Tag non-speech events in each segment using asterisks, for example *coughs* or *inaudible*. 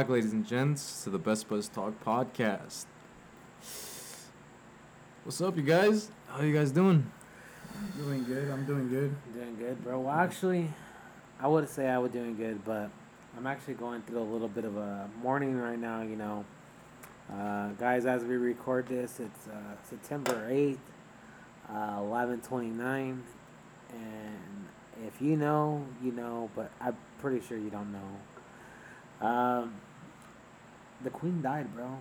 Welcome back, ladies and gents, to the Best Buds Talk podcast. What's up, you guys? How you guys doing? Doing good. I'm doing good. Doing good, bro. Well, actually, I would say I was doing good, but I'm actually going through a little bit of a morning right now. You know, uh, guys, as we record this, it's uh, September eighth, uh, eleven twenty nine, and if you know, you know, but I'm pretty sure you don't know. Um, the queen died, bro.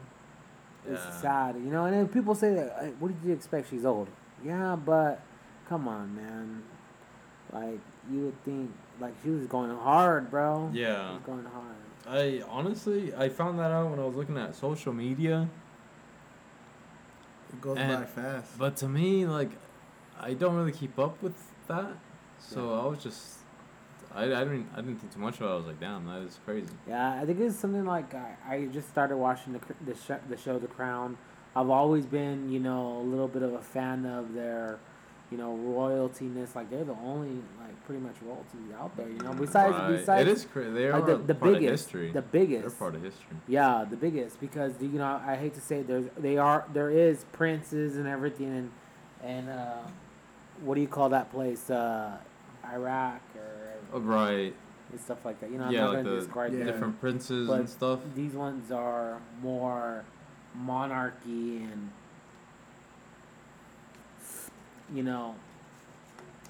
It's Yeah. sad, you know. And then people say, that, "Hey, "What did you expect? She's old." Yeah, but come on, man. Like you would think, like she was going hard, bro. She Yeah. was going hard. I honestly, I found that out when I was looking at social media. It goes And- by fast. But to me, like, I don't really keep up with that. So Yeah. I was just, I, I didn't, I didn't think too much about it. I was like, damn, that is crazy. Yeah, I think it's something like I, I just started watching the the, sh- the show The Crown. I've always been, you know, a little bit of a fan of their, you know, royaltiness. Like they're the only like pretty much royalty out there. You know, besides Right. besides it is crazy. They are like, the, the part biggest, of history. the biggest. They're part of history. Yeah, the biggest because you know I hate to say it, there's they are there is princes and everything and and uh, what do you call that place uh, Iraq right. and stuff like that. You know, I'm not like gonna the describe Yeah. different princes But and stuff. These ones are more monarchy and you know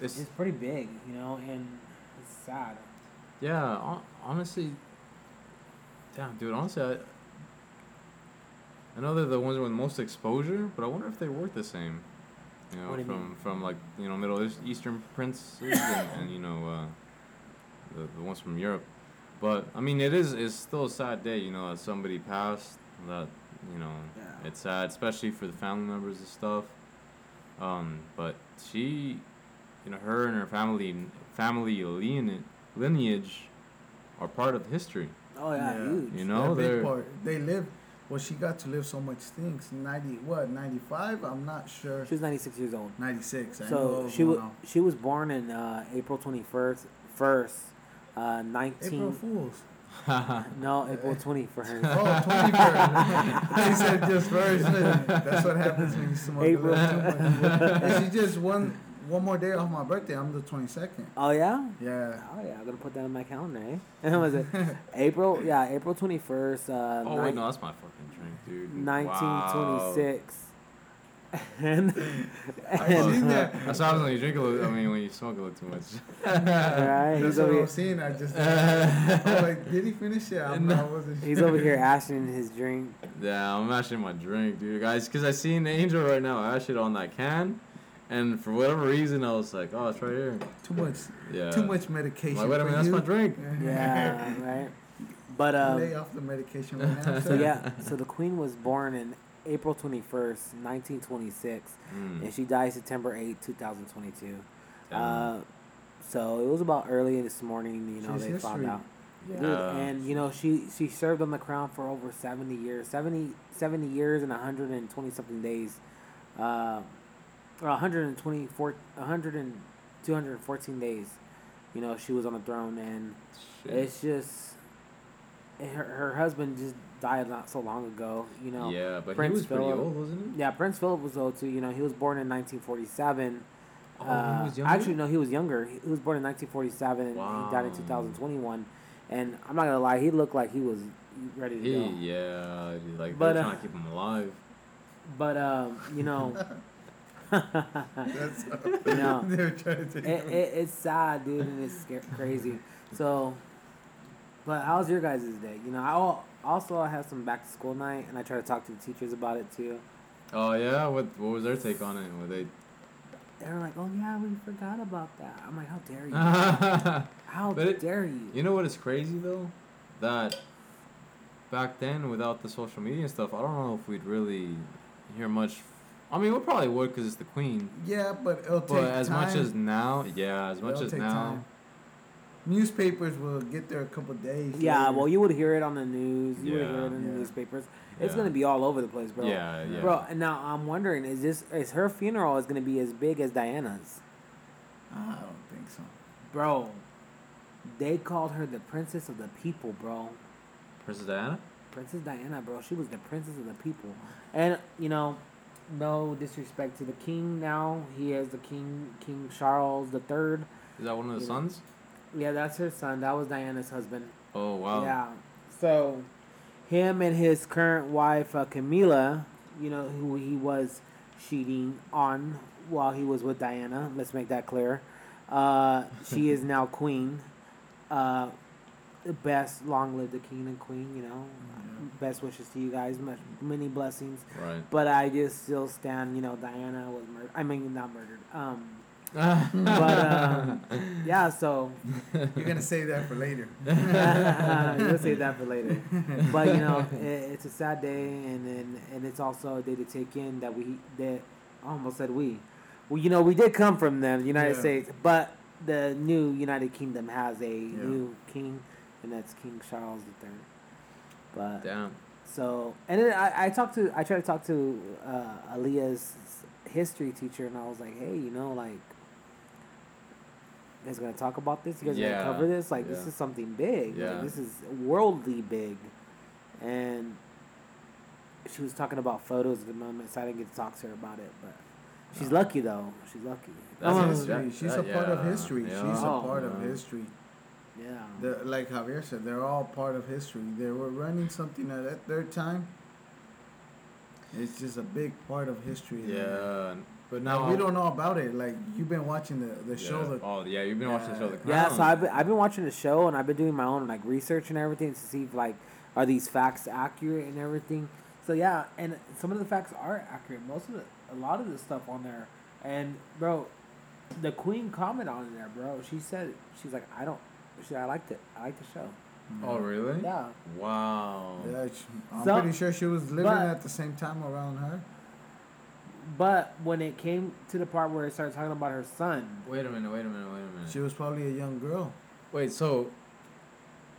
It's it's pretty big. You know, and it's sad. Yeah, honestly, damn, dude. Honestly, I, I know they're the ones with most exposure, but I wonder if they work the same. You know, What do you from mean? from like you know Middle East- Eastern princes and, and you know uh, the the ones from Europe. But I mean, it is it's still a sad day. You know, that somebody passed. That you know, Yeah. it's sad, especially for the family members and stuff. Um, but she, you know, her and her family family lineage lineage are part of history. Oh yeah, huge. You know, They're they're- big part. They live. Well, she got to live so much things. Ninety what? Ninety five? I'm not sure. She was 96 years old. Ninety six. I know So she was was going on. she was born in uh, April twenty first, first, uh, nineteen. April Fools. *laughs* No, April twenty first. Oh, 21st. he *laughs* said just first. That's what happens when you smoke April. a little. And she just one one more day off my birthday. I'm the twenty second. Oh yeah. Yeah. Oh yeah, I'm gonna put that in my calendar. Eh? *laughs* And was it April? Yeah, April twenty first. Uh, oh wait, no, that's my fucking drink, dude. nineteen twenty six. And, I and seen that. That's what happens when you drink a little. I mean, when you smoke a little too much. right, That's what I here. was seeing. I just. I was *laughs* like, did he finish it? I'm, I wasn't He's sure. over here ashing his drink. Yeah, I'm mashing my drink, dude, guys, because I seen Angel right now ash it on that can, and for whatever reason, I was like, oh, it's right here. Too much. Yeah. Too much medication. I'm like, wait a minute, that's my drink. *laughs* Yeah, right. But Lay um, off the medication right now. *laughs* so yeah, so the queen was born in April twenty first, nineteen twenty six. Mm. and she died September 8, 2022. Damn. Uh, so it was about early this morning, you know, She's they found out. Yeah. Dude, Yeah. and, you know, she, she served on the crown for over 70 years. 70, 70 years and 120 something days. Uh, or 124, 100 and 214 days. You know, she was on the throne, and Shit. it's just. And Her, her husband just died not so long ago, you know. yeah, but Prince he was pretty Philip- old, wasn't he? Yeah, Prince Philip was old too. You know, he was born in 1947. Oh, he Uh, was younger? Actually, no, he was younger. He was born in 1947 and he died in 2021. And I'm not gonna lie, he looked like he was ready to He, go. yeah, like But, they're uh, trying to keep him alive. But um, you know, *laughs* *laughs* That's you know, *laughs* They're trying to it, take it, it's sad, dude, and it's sca- crazy. So, but how's your guys' day? You know, I also I have some back to school night, and I try to talk to the teachers about it too. Oh yeah, what what was their take on it? Were they? They're like, "Oh yeah, we forgot about that." I'm like, "How dare you? you *laughs* How But it- dare you?" You know what is crazy though, that back then without the social media and stuff, I don't know if we'd really hear much. I mean, we probably would because it's the queen. Yeah, but it'll take But as much as now, yeah, as much It'll as take now, time. Newspapers will get there a couple days. Yeah, later. well, you would hear it on the news. You would hear Yeah. it in the newspapers. It's Yeah. gonna be all over the place, bro. yeah, yeah. Bro, and now I'm wondering, is this is her funeral is gonna be as big as Diana's? I don't think so. Bro, they called her the princess of the people, bro. Princess Diana. Princess Diana, bro. She was the princess of the people. And you know, no disrespect to the king. Now he is the king, King Charles the Third. Is that one of the Yeah. sons? Yeah, that's her son. That was Diana's husband. Oh wow. Yeah. So, him and his current wife uh, Camilla, you know, who he was cheating on while he was with Diana. Let's make that clear. Uh, she is now *laughs* queen. Uh, best, long live the king and queen. You know, best wishes to you guys. Much, many blessings. Right. But I just still stand. You know, Diana was murdered. I mean, not murdered. Um, but um, yeah. So You're gonna save that for later. *laughs* You'll save that for later. But you know, *laughs* it, it's a sad day, and, and and it's also a day to take in that we that I almost said we, well, you know, we did come from them, the United Yeah. States, but the new United Kingdom has a new king, and that's King Charles III. But Damn. so, and then I, I talked to I tried to talk to uh, Aaliyah's history teacher, and I was like, hey, you know, like. You guys gonna talk about this? You guys Yeah, gonna cover this? Like this is something big. Yeah. Like, this is worldly big. And she was talking about photos at the moment, so I didn't get to talk to her about it. But she's No. lucky though. She's lucky. That's Oh, history. history. She's that- a part of history. yeah. She's a Oh, part of history. Yeah. The, like Javier said, they're all part of history. They were running something at that their time. It's just a big part of history. Yeah. But Now now we don't know about it. Like you've been watching the the show. The, oh yeah, you've been watching the show The Crown. Yeah, so I've been, I've been watching the show and I've been doing my own like research and everything to see if like are these facts accurate and everything. So yeah, and some of the facts are accurate. Most of the a lot of the stuff on there. And bro, the queen comment on there, bro. She said she's like I don't. She I liked it. I liked the show. Oh really? Yeah. Wow. yeah, she, I'm So- pretty sure she was living but- at the same time around her. But when it came to the part where it started talking about her son, Wait a minute. Wait a minute. Wait a minute. She was probably a young girl. Wait. So.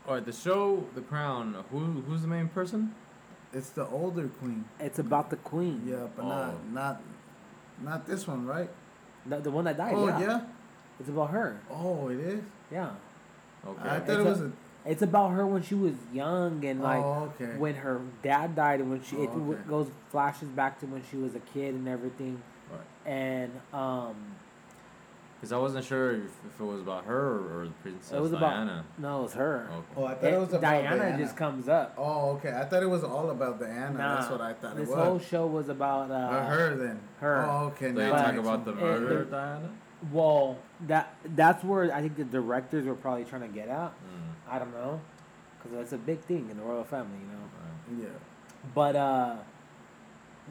All right. The show The Crown. Who who's the main person? It's the older queen. it's about the queen. Yeah, but Oh. not not not this one, right? The, the one that died. oh yeah. yeah. It's about her. Oh, it is. Yeah. Okay. I thought It's it a- was a. It's about her when she was young and like oh, okay. when her dad died and when she it Oh, w okay. goes flashes back to when she was a kid and everything Right. and um Because I wasn't sure if, if it was about her or, the Princess it was about Diana. no it was her Okay. oh, I thought it, was about Diana, Diana. just comes up Oh, okay. I thought it was all about Diana. That's what I thought this it whole show was about uh Uh, her then. her. Oh, okay. So you talk about the sense. Murder the- Diana? well that that's where I think the directors were probably trying to get at Mm, I don't know because that's a big thing in the royal family you know right. Yeah. but uh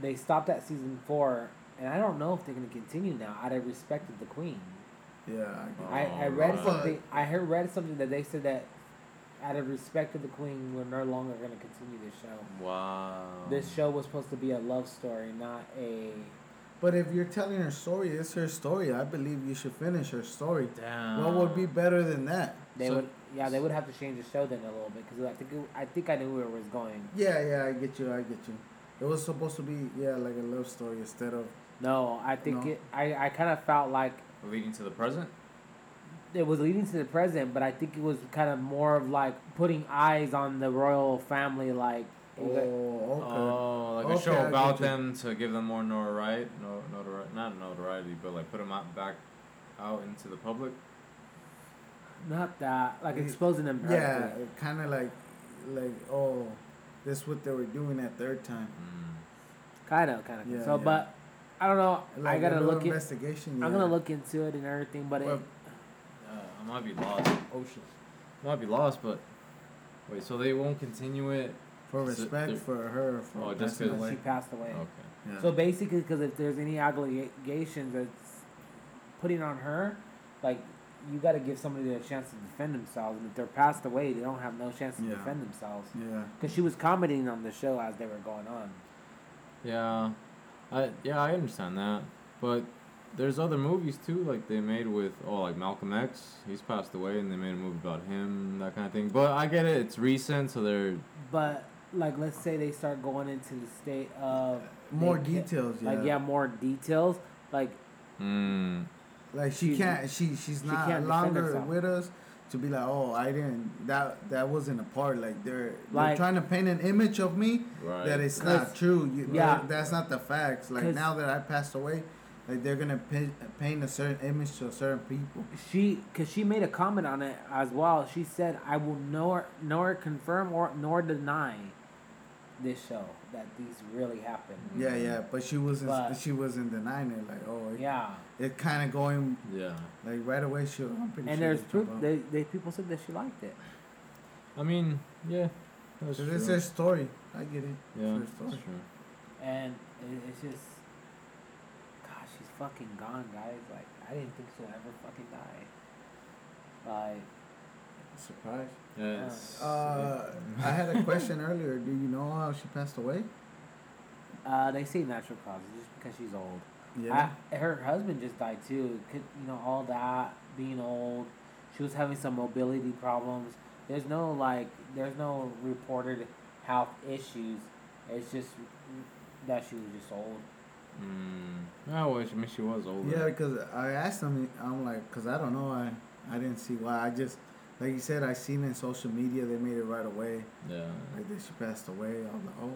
they stopped at season four and I don't know if they're gonna continue now out of respect of the queen. Yeah. I I, I read Alright. something. I heard read something that they said that out of respect of the queen, we're no longer going to continue this show. Wow. This show was supposed to be a love story, not a. But if you're telling her story, it's her story. I believe you should finish her story. Damn. What would be better than that? They So- would, yeah, they would have to change the show then a little bit because I think it, I think I knew where it was going. Yeah, yeah, I get you. I get you. It was supposed to be yeah, like a love story instead of No, I think No? it. I, I kind of felt like leading to the present? it was leading to the present, but I think it was kind of more of like putting eyes on the royal family, like. oh, like- okay. Oh, like a show about them to give them more notoriety, no, notoriety, not notoriety, but like put them out back out into the public. Not that, like exposing them. yeah, kind of like like oh, this what they were doing at their time. Mm. Kind of, kind of. Yeah, so, yeah. but I don't know. Like I a gotta little look in. investigation. I'm gonna look into it and everything, but Well, it, Uh, I might be lost. Oh shit. I might be lost, but wait. So they won't continue it? for respect they're- for her for Oh, just passing 'cause away. she passed away. Okay. Yeah. So basically, because if there's any allegations that's putting on her, like you got to give somebody a chance to defend themselves, and if they're passed away, they don't have no chance to Yeah. defend themselves. yeah. Because she was commenting on the show as they were going on. Yeah, I yeah I understand that, but there's other movies too, like they made with oh like Malcolm X. He's passed away, and they made a movie about him, that kind of thing. But I get it; it's recent, so they're But like, let's say they start going into the state of More they ca- details. Yeah. like yeah, more details. Like mm, Like she She's- can't. She she's not can't longer with us. to be like, oh, I didn't. That that wasn't a part. Like they're Like- they're trying to paint an image of me Right. that it's not true. You, yeah. that's not the facts. Like now that I passed away, like they're gonna paint, paint a certain image to a certain people. She, cause she made a comment on it as well. She said, "I will nor nor confirm or nor deny this show that these really happened." Yeah, yeah, but she wasn't. But- she wasn't denying it. Like, oh, it, Yeah, it kind of going Yeah. like right away. She, I'm pretty and sure there's proof. They, they people said that she liked it. I mean, yeah. That's So true. this her story. I get it. yeah, It's her that's true. And it, it's just, gosh, she's fucking gone, guys. Like, I didn't think she'll ever fucking die. Like, Surprise. Yeah, it's- Uh, I had a question earlier. Do you know how she passed away? uh, they say natural causes just because she's old. Yeah. I, her husband just died too. Could, you know, all that being old. She was having some mobility problems. There's no like, there's no reported health issues. It's just that she was just old. Mm. I wish. I mean, she was older. Yeah, because I asked him. I'm like, because I don't know. I I didn't see why. I just like you said. I seen it in social media. They made it right away. Yeah. Like that she passed away. I was like, oh.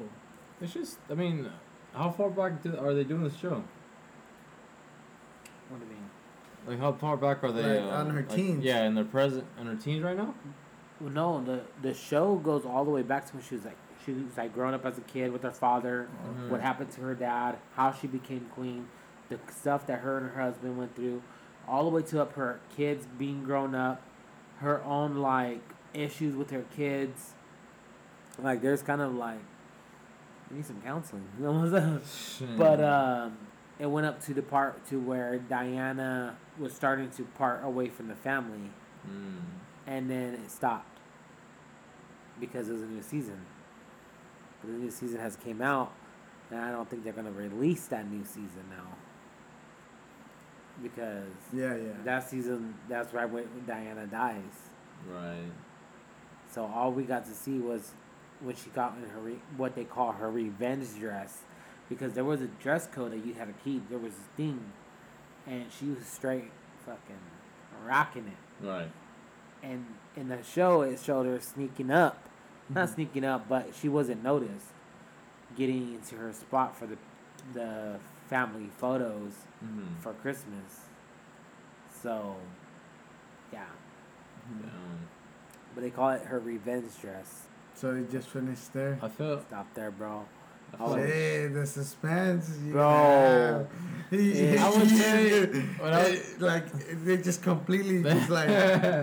It's just. I mean, how far back do, are they doing this show? What do you mean? Like, how far back are they? Like, uh, on her like- teens. Yeah, in their present, in her teens right now. Well, no, the the show goes all the way back to when she was like she was like growing up as a kid with her father, Mhm. what happened to her dad, how she became queen, the stuff that her and her husband went through, all the way to up her kids being grown up, her own like issues with her kids. Like there's kind of like you need some counseling, *laughs* you know what I'm saying? But um, it went up to the part to where Diana was starting to part away from the family Mm. and then it stopped because it was a new season. But the new season has came out, and I don't think they're gonna release that new season now because Yeah, yeah. that season that's right when Diana dies. Right. So all we got to see was when she got in her re- what they call her revenge dress, because there was a dress code that you had to keep. There was a thing, and she was straight fucking rocking it. Right. and in the show it showed her sneaking up not mm-hmm. sneaking up but she wasn't noticed getting into her spot for the the family photos Mm-hmm. for christmas so yeah Um, but they call it her revenge dress So it just finished there. I feel. stop there bro Oh. Hey, the suspense, you Bro. *laughs* Yeah. *laughs* I would say- when I- like they just completely *laughs* just like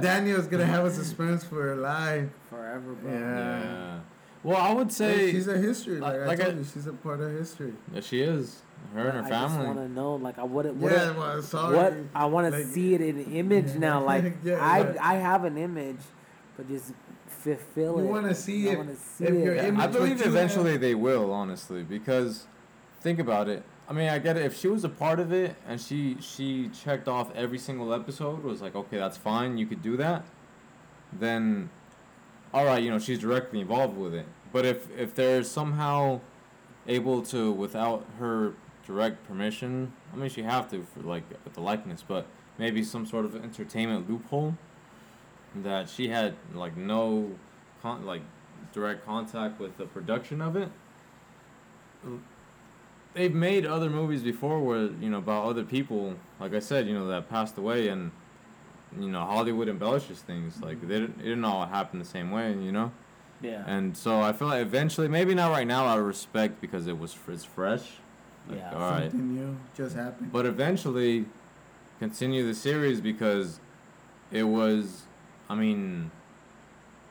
Daniel's gonna have a suspense for her life. forever bro Yeah. Yeah. Well, I would Hey, say she's a history. Like, like I told I- you, she's a part of history. yeah, she is. Her and her family. I just want to know, like, I what, what, yeah, well, sorry. what I want to Like- see it in image now. *laughs* Like, Yeah, I, yeah. I have an image, but just fulfill You it. want to see I it. wanna see if it. Image I believe eventually have- they will, honestly, because think about it. I mean, I get it. If she was a part of it and she she checked off every single episode, was like, okay, that's fine, you could do that. Then, all right, you know, she's directly involved with it. But if if they're somehow able to, without her direct permission, I mean, she have to for like the likeness, but maybe some sort of entertainment loophole that she had like no con- like direct contact with the production of it. They've made other movies before where you know about other people, like I said, you know that passed away, and you know Hollywood embellishes things. Like mm-hmm. they didn't, it didn't all happen the same way, you know. Yeah. And so I feel like eventually, maybe not right now, out of respect because it was it's fresh. Like, Yeah. All right. Something new just happened. But eventually, continue the series because it was, I mean,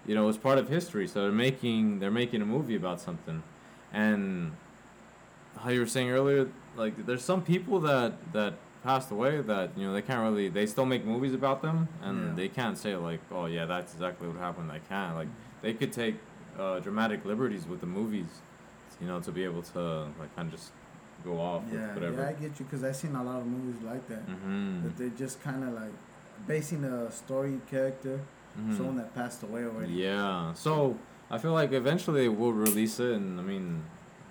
you know, it was part of history. So they're making they're making a movie about something, and how you were saying earlier, like there's some people that that passed away that you know they can't really they still make movies about them and Yeah. they can't say like oh yeah that's exactly what happened they can't like they could take uh, dramatic liberties with the movies you know to be able to like kind of just go off yeah, whatever yeah, I get you because I've seen a lot of movies like that. mm-hmm. That they're just kind of like basing a story character, Mhm. someone that passed away already. Yeah. So I feel like eventually they will release it, and I mean,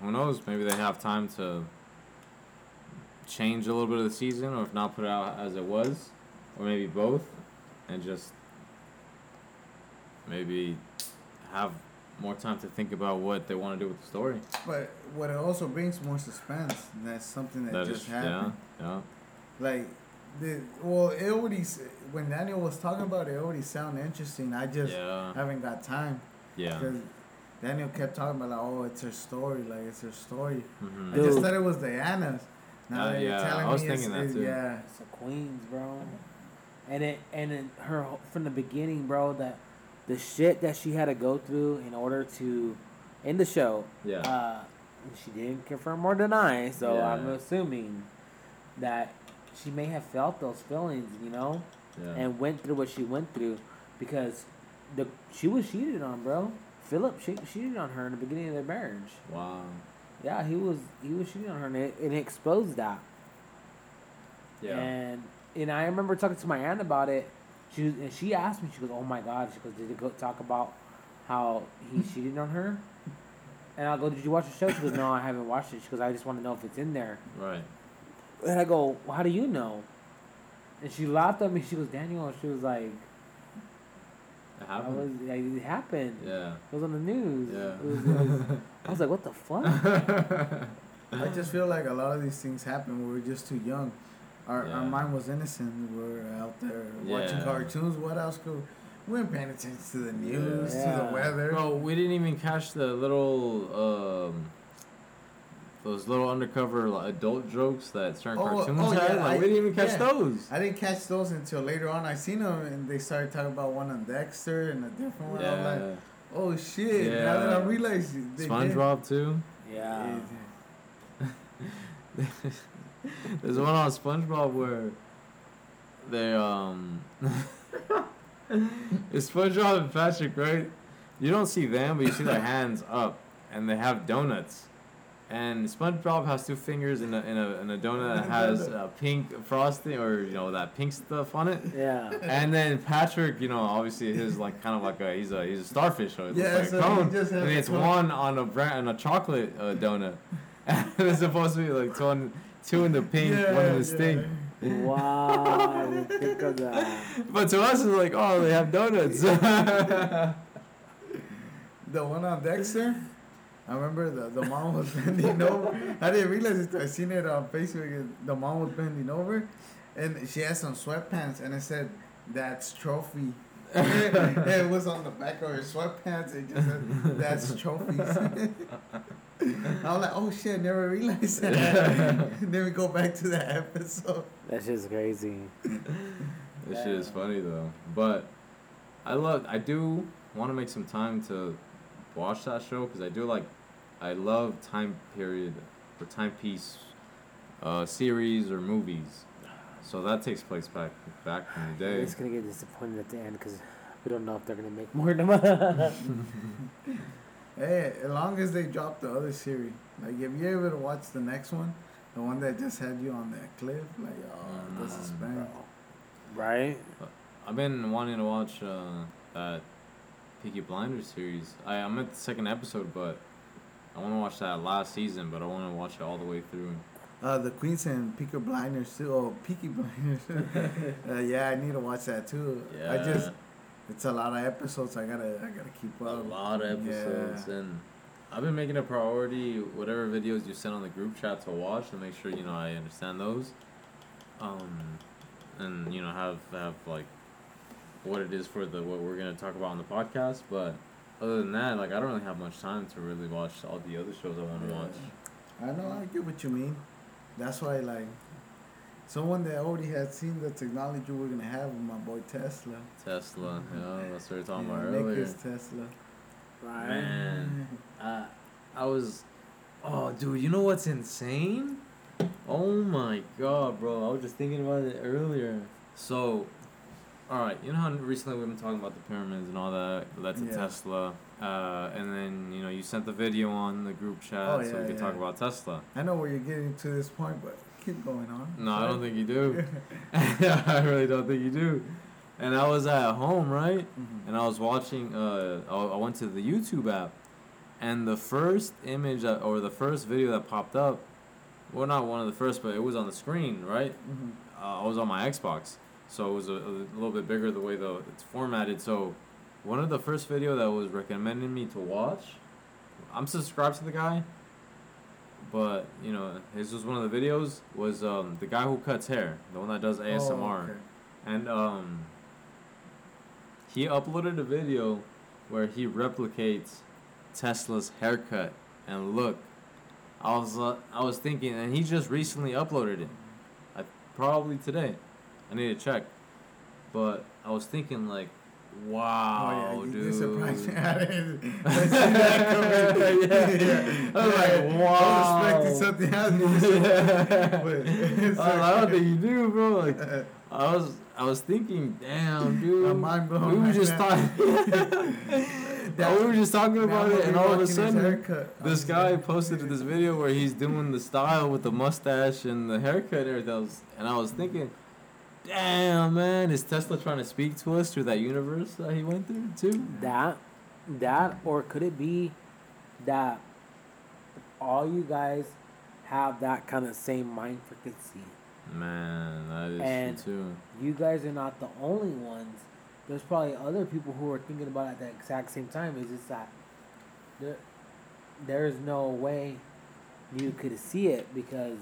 who knows? Maybe they have time to change a little bit of the season, or if not, put it out as it was, or maybe both, and just maybe have more time to think about what they want to do with the story. But what it also brings more suspense. And that's something that, That just is- yeah, happened. yeah. Like, the well, it already when Daniel was talking about it, it already sounded interesting. I just yeah, haven't got time yeah. because Daniel kept talking about like, oh, it's her story, like it's her story. hmm I just Dude. thought it was Diana's. Now Uh, that you're yeah, telling I was me it's- thinking that it- too. Yeah. It's a Queens, bro. And it and it, her from the beginning, bro. That the shit that she had to go through in order to, in the show, Yeah. uh, she didn't confirm or deny. So Yeah. I'm assuming that she may have felt those feelings, you know, yeah. and went through what she went through, because the she was cheated on, bro. Philip she cheated on her in the beginning of their marriage. wow. Yeah, he was he was cheating on her, and it, and it exposed that. Yeah. And and I remember talking to my aunt about it. She was, and she asked me. She goes, "Oh my God!" She goes, "Did it go talk about how he cheated on her?" And I go, "Did you watch the show?" She goes, "No, I haven't watched it." She goes, "I just want to know if it's in there." right. And I go, well, "How do you know?" And she laughed at me. She goes, "Daniel." She was like, It "I was happened. like, it happened. Yeah. It was on the news." Yeah. It was, it was, *laughs* I was like, "What the fuck?" *laughs* I just feel like a lot of these things happen. when We're just too young. Our, Yeah. our mind was innocent. We were out there watching Yeah. cartoons. What else could we weren't paying attention to the news, to the weather. Bro, we didn't even catch the little um those little undercover like, adult jokes that certain Oh, cartoons oh, had. yeah, like I- we didn't even catch yeah. those. I didn't catch those until later on. I seen them and they started talking about one on Dexter and a different one. I'm like, Yeah. oh shit! Yeah. Now that I Yeah. realize they did- SpongeBob too. Yeah. *laughs* *laughs* *laughs* There's one on SpongeBob where they um *laughs* it's SpongeBob and Patrick, right? You don't see them, but you see their hands up, and they have donuts. And SpongeBob has two fingers in a in a, in a donut that has uh, pink frosting or you know that pink stuff on it. Yeah. And then Patrick, you know, obviously his like kind of like a he's a he's a starfish, so it Yeah, like so a he cone. just has and it's one on a brand on a chocolate uh, donut. *laughs* and it's supposed to be like two, on, two in the pink, one in the stink. *laughs* Wow. Think of that. But to us, it's like, oh, they have donuts. *laughs* The one on Dexter, I remember the, the mom was *laughs* bending over. I didn't realize it. I seen it on Facebook. The mom was bending over, and she had some sweatpants, and it said, "That's trophy." it was on the back of her sweatpants. It just said, "That's trophies." *laughs* I was like, "Oh shit! Never realized that." *laughs* then we go back to that episode. That's just crazy. This shit is funny though. But I love, I do want to make some time to watch that show because I do like, I love time period or timepiece uh, series or movies. So that takes place back back in the day. It's gonna get disappointed at the end because we don't know if they're gonna make more than that. *laughs* Hey, as long as they drop the other series, like if you're able to watch the next one, the one that just had you on that cliff, like oh, the Mm, suspense. right? I've been wanting to watch uh, that Peaky Blinders series. I, I'm at the second episode, but I want to watch that last season, but I want to watch it all the way through. Uh, the Queens and Peaky Blinders too. Oh, Peaky Blinders. *laughs* uh, yeah, I need to watch that too. I just, it's a lot of episodes. I gotta, I gotta keep up. a lot of episodes, Yeah. and I've been making a priority whatever videos you send on the group chat to watch to make sure you know I understand those, um, and you know have have like what it is for the what we're gonna talk about on the podcast. But other than that, like I don't really have much time to really watch all the other shows I want to Yeah. watch. I know. I get what you mean. That's why, like, someone that already had seen the technology we're gonna have with my boy Tesla. Tesla, yeah, that's what we were talking Yeah, about Nick earlier. is Tesla. Right. Man, *laughs* uh, I was, oh, dude, you know what's insane? Oh my god, bro! I was just thinking about it earlier. So, all right, you know how recently we've been talking about the pyramids and all that. That's a Yeah. Tesla, uh, and then you know you sent the video on the group chat Oh, so we yeah, could talk about Tesla. I know where you're getting to this point, but *laughs* going on. No, I don't think you do. *laughs* *laughs* I really don't think you do. And I was at home, right? Mhm. and I was watching. Uh, I went to the YouTube app, and the first image that, or the first video that popped up, well, not one of the first, but it was on the screen, right? Mhm. Uh, I was on my Xbox, so it was a, a little bit bigger the way the it's formatted. So, one of the first video that was recommended me to watch. I'm subscribed to the guy, but you know, his was one of the videos was um the guy who cuts hair, the one that does ASMR, Oh, okay. and um. He uploaded a video where he replicates Tesla's haircut and look. I was uh, I was thinking, and he just recently uploaded it, I, probably today. I need to check, but I was thinking like, wow, oh, yeah, dude. you surprised me. I didn't, see *laughs* that coming. *laughs* Yeah. I was like, wow. I was expecting something else. you said, *laughs* but it's oh, I don't think you do, bro. Like, uh, I was, I was thinking, damn, dude. I'm mind blown we were right just talking. Oh, we were just talking about it, and all of a sudden, oh, this guy posted this video where he's doing the style with the mustache and the haircut and everything. And I was thinking, damn, man, is Tesla trying to speak to us through that universe that he went through too? That, that, or could it be that all you guys have that kind of same mind frequency? Man, that is And- true too. You guys are not the only ones. There's probably other people who are thinking about it at the exact same time. It's just that there, there's no way you could see it because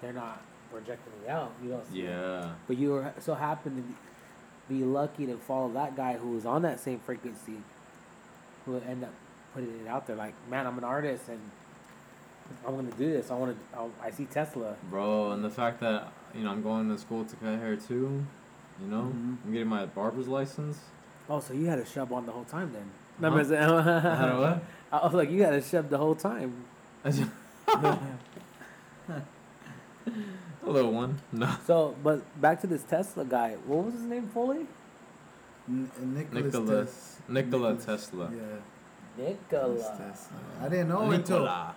they're not projecting me out. You it. Yeah. But you were so happen to be, be lucky to follow that guy who was on that same frequency, who would end up putting it out there. Like, man, I'm an artist and I'm gonna do this. I want to. I see Tesla. Bro, and the fact that you know I'm going to school to cut hair too, you know, Mhm. I'm getting my barber's license. Oh, so you had a shove on the whole time then? Huh? Remember? I *laughs* a what? I was like, you had a shove the whole time. *laughs* *laughs* A little one. No. So, but back to this Tesla guy. What was his name fully? N- uh, Nicholas, Nikola- Tes- Nikola Nicholas- Tesla. Yeah. Nicola. Tesla. I didn't know until Nikola.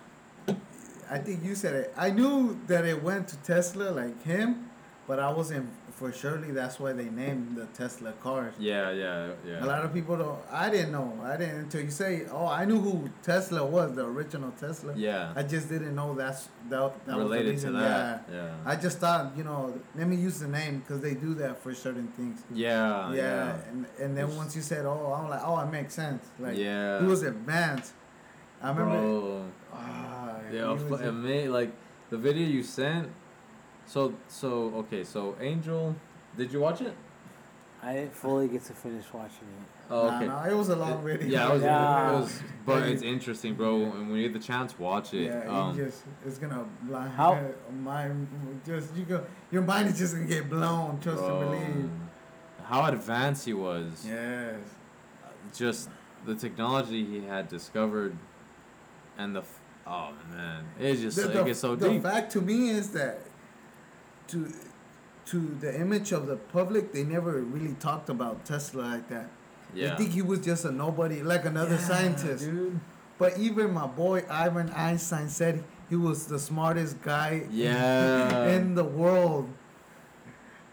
I think you said it. I knew that it went to Tesla like him, but I wasn't for surely that's why they named the Tesla cars. Yeah, yeah, yeah. A lot of people don't. I didn't know. I didn't until you say, "Oh, I knew who Tesla was, the original Tesla." yeah. I just didn't know that's that, that was the Related to reason. that. Yeah. Yeah. I just thought, you know, let me use the name because they do that for certain things. yeah. yeah, Yeah. and and then once you said, "Oh," I'm like, "Oh, it makes sense." Like, yeah. he was advanced. I remember. Bro. Ah, Yeah, it made like the video you sent. So so okay, so Angel, did you watch it? I didn't fully get to finish watching it. Oh, okay. nah, it was a long video. Yeah, it was, Yeah. it was, but it's interesting, bro. And when you get the chance, watch it. Yeah, um, you just it's gonna blind How- mind just you go your mind is just gonna get blown, trust bro, and believe. How advanced he was. Yes. Just the technology he had discovered, and the oh man, it's just The, it the- gets so the deep. fact to me is that to to the image of the public, they never really talked about Tesla like that. yeah. They think he was just a nobody, like another Yeah, scientist. dude. But even my boy Ivan Einstein said he was the smartest guy Yeah. in the world.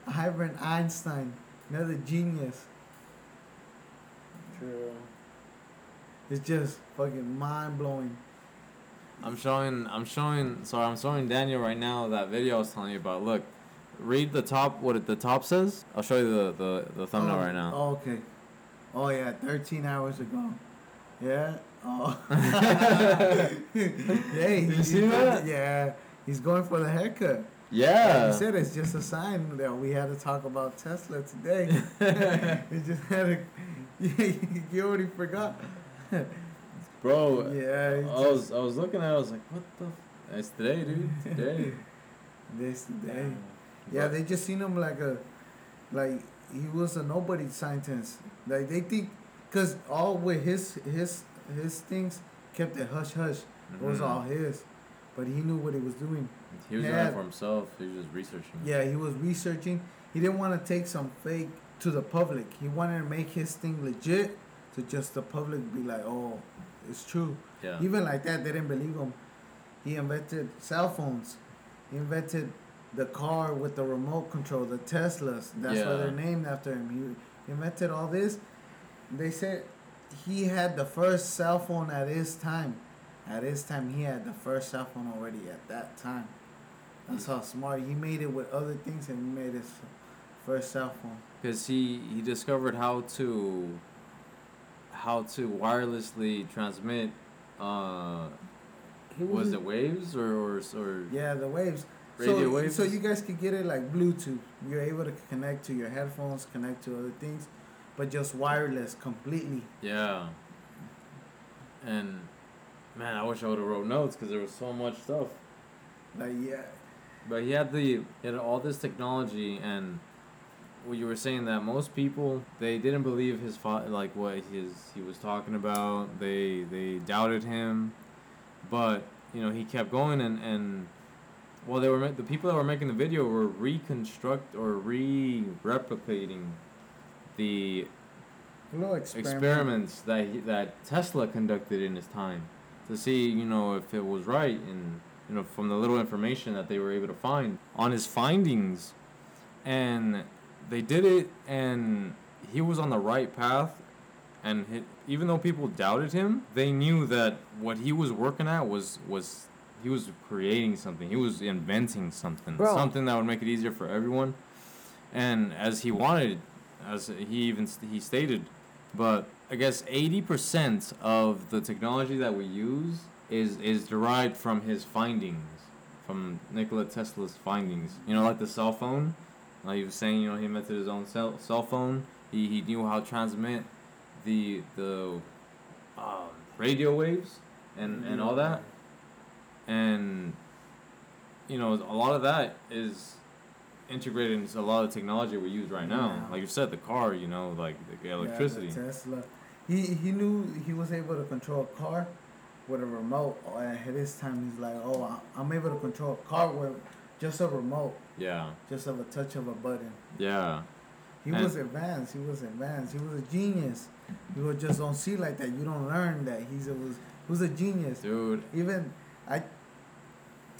Ivan Einstein, another genius. True. It's just fucking mind blowing. I'm showing I'm showing sorry I'm showing Daniel right now that video I was telling you about. Look, read the top what it, the top says. I'll show you the the, the thumbnail oh, right now. Oh, okay. Oh yeah, 13 hours ago. Yeah. Oh. *laughs* *laughs* yeah. he- You see that? Yeah. He's going for the haircut. Like Yeah. you said it's just a sign that we had to talk about Tesla today. *laughs* we just had to. you already forgot. Bro, Yeah. I was I was looking at it, I was like, what the f-? It's today, dude. Today. *laughs* This day. Yeah, they just seen him like a, like he was a nobody scientist. Like they think, cause all with his his his things kept it hush hush. It was Mhm. all his, but he knew what he was doing. He was doing Yeah. it for himself. He was just researching. Yeah, he was researching. He didn't want to take some fake to the public. He wanted to make his thing legit, to just the public be like, oh, it's true. Yeah. Even like that, they didn't believe him. He invented cell phones. He invented the car with the remote control, the Teslas. That's why they're named after him. He invented all this. They said he had the first cell phone at his time. At his time, he had the first cell phone already at that time. That's how smart he made it with other things, and he made his first cell phone. Because he, he discovered how to how to wirelessly transmit. Uh, was it waves or or, or Yeah, the waves. radio so, waves? So you guys could get it like Bluetooth. You're able to connect to your headphones, connect to other things, but just wireless completely. Yeah. And man, I wish I would have wrote notes because there was so much stuff. Like yeah, But he had the he had all this technology and what you were saying that most people they didn't believe his fa- like what his he was talking about. They they doubted him, but you know he kept going and and well they were the people that were making the video were reconstruct or re replicating the little experiment. experiments that he, that Tesla conducted in his time to see you know if it was right and you know from the little information that they were able to find on his findings and they did it and he was on the right path and he, even though people doubted him they knew that what he was working at was was he was creating something. He was inventing something Bro. something that would make it easier for everyone. And as he wanted as he even he stated but i guess 80% of the technology that we use is is derived from his findings from nikola tesla's findings. You know like the cell phone like he was saying you know he invented his own cell, cell phone he, he knew how to transmit the the um, radio waves and and all that and you know a lot of that is integrated into a lot of technology we use right now Yeah. like you said the car you know like the Yeah, the electricity Tesla. He he knew he was able to control a car with a remote. At his time, he's like, oh, I'm able to control a car with just a remote, yeah just of a touch of a button. yeah He And- was advanced. He was advanced. He was a genius. You just don't see like that. You don't learn that he's a was he was a genius. dude Even I,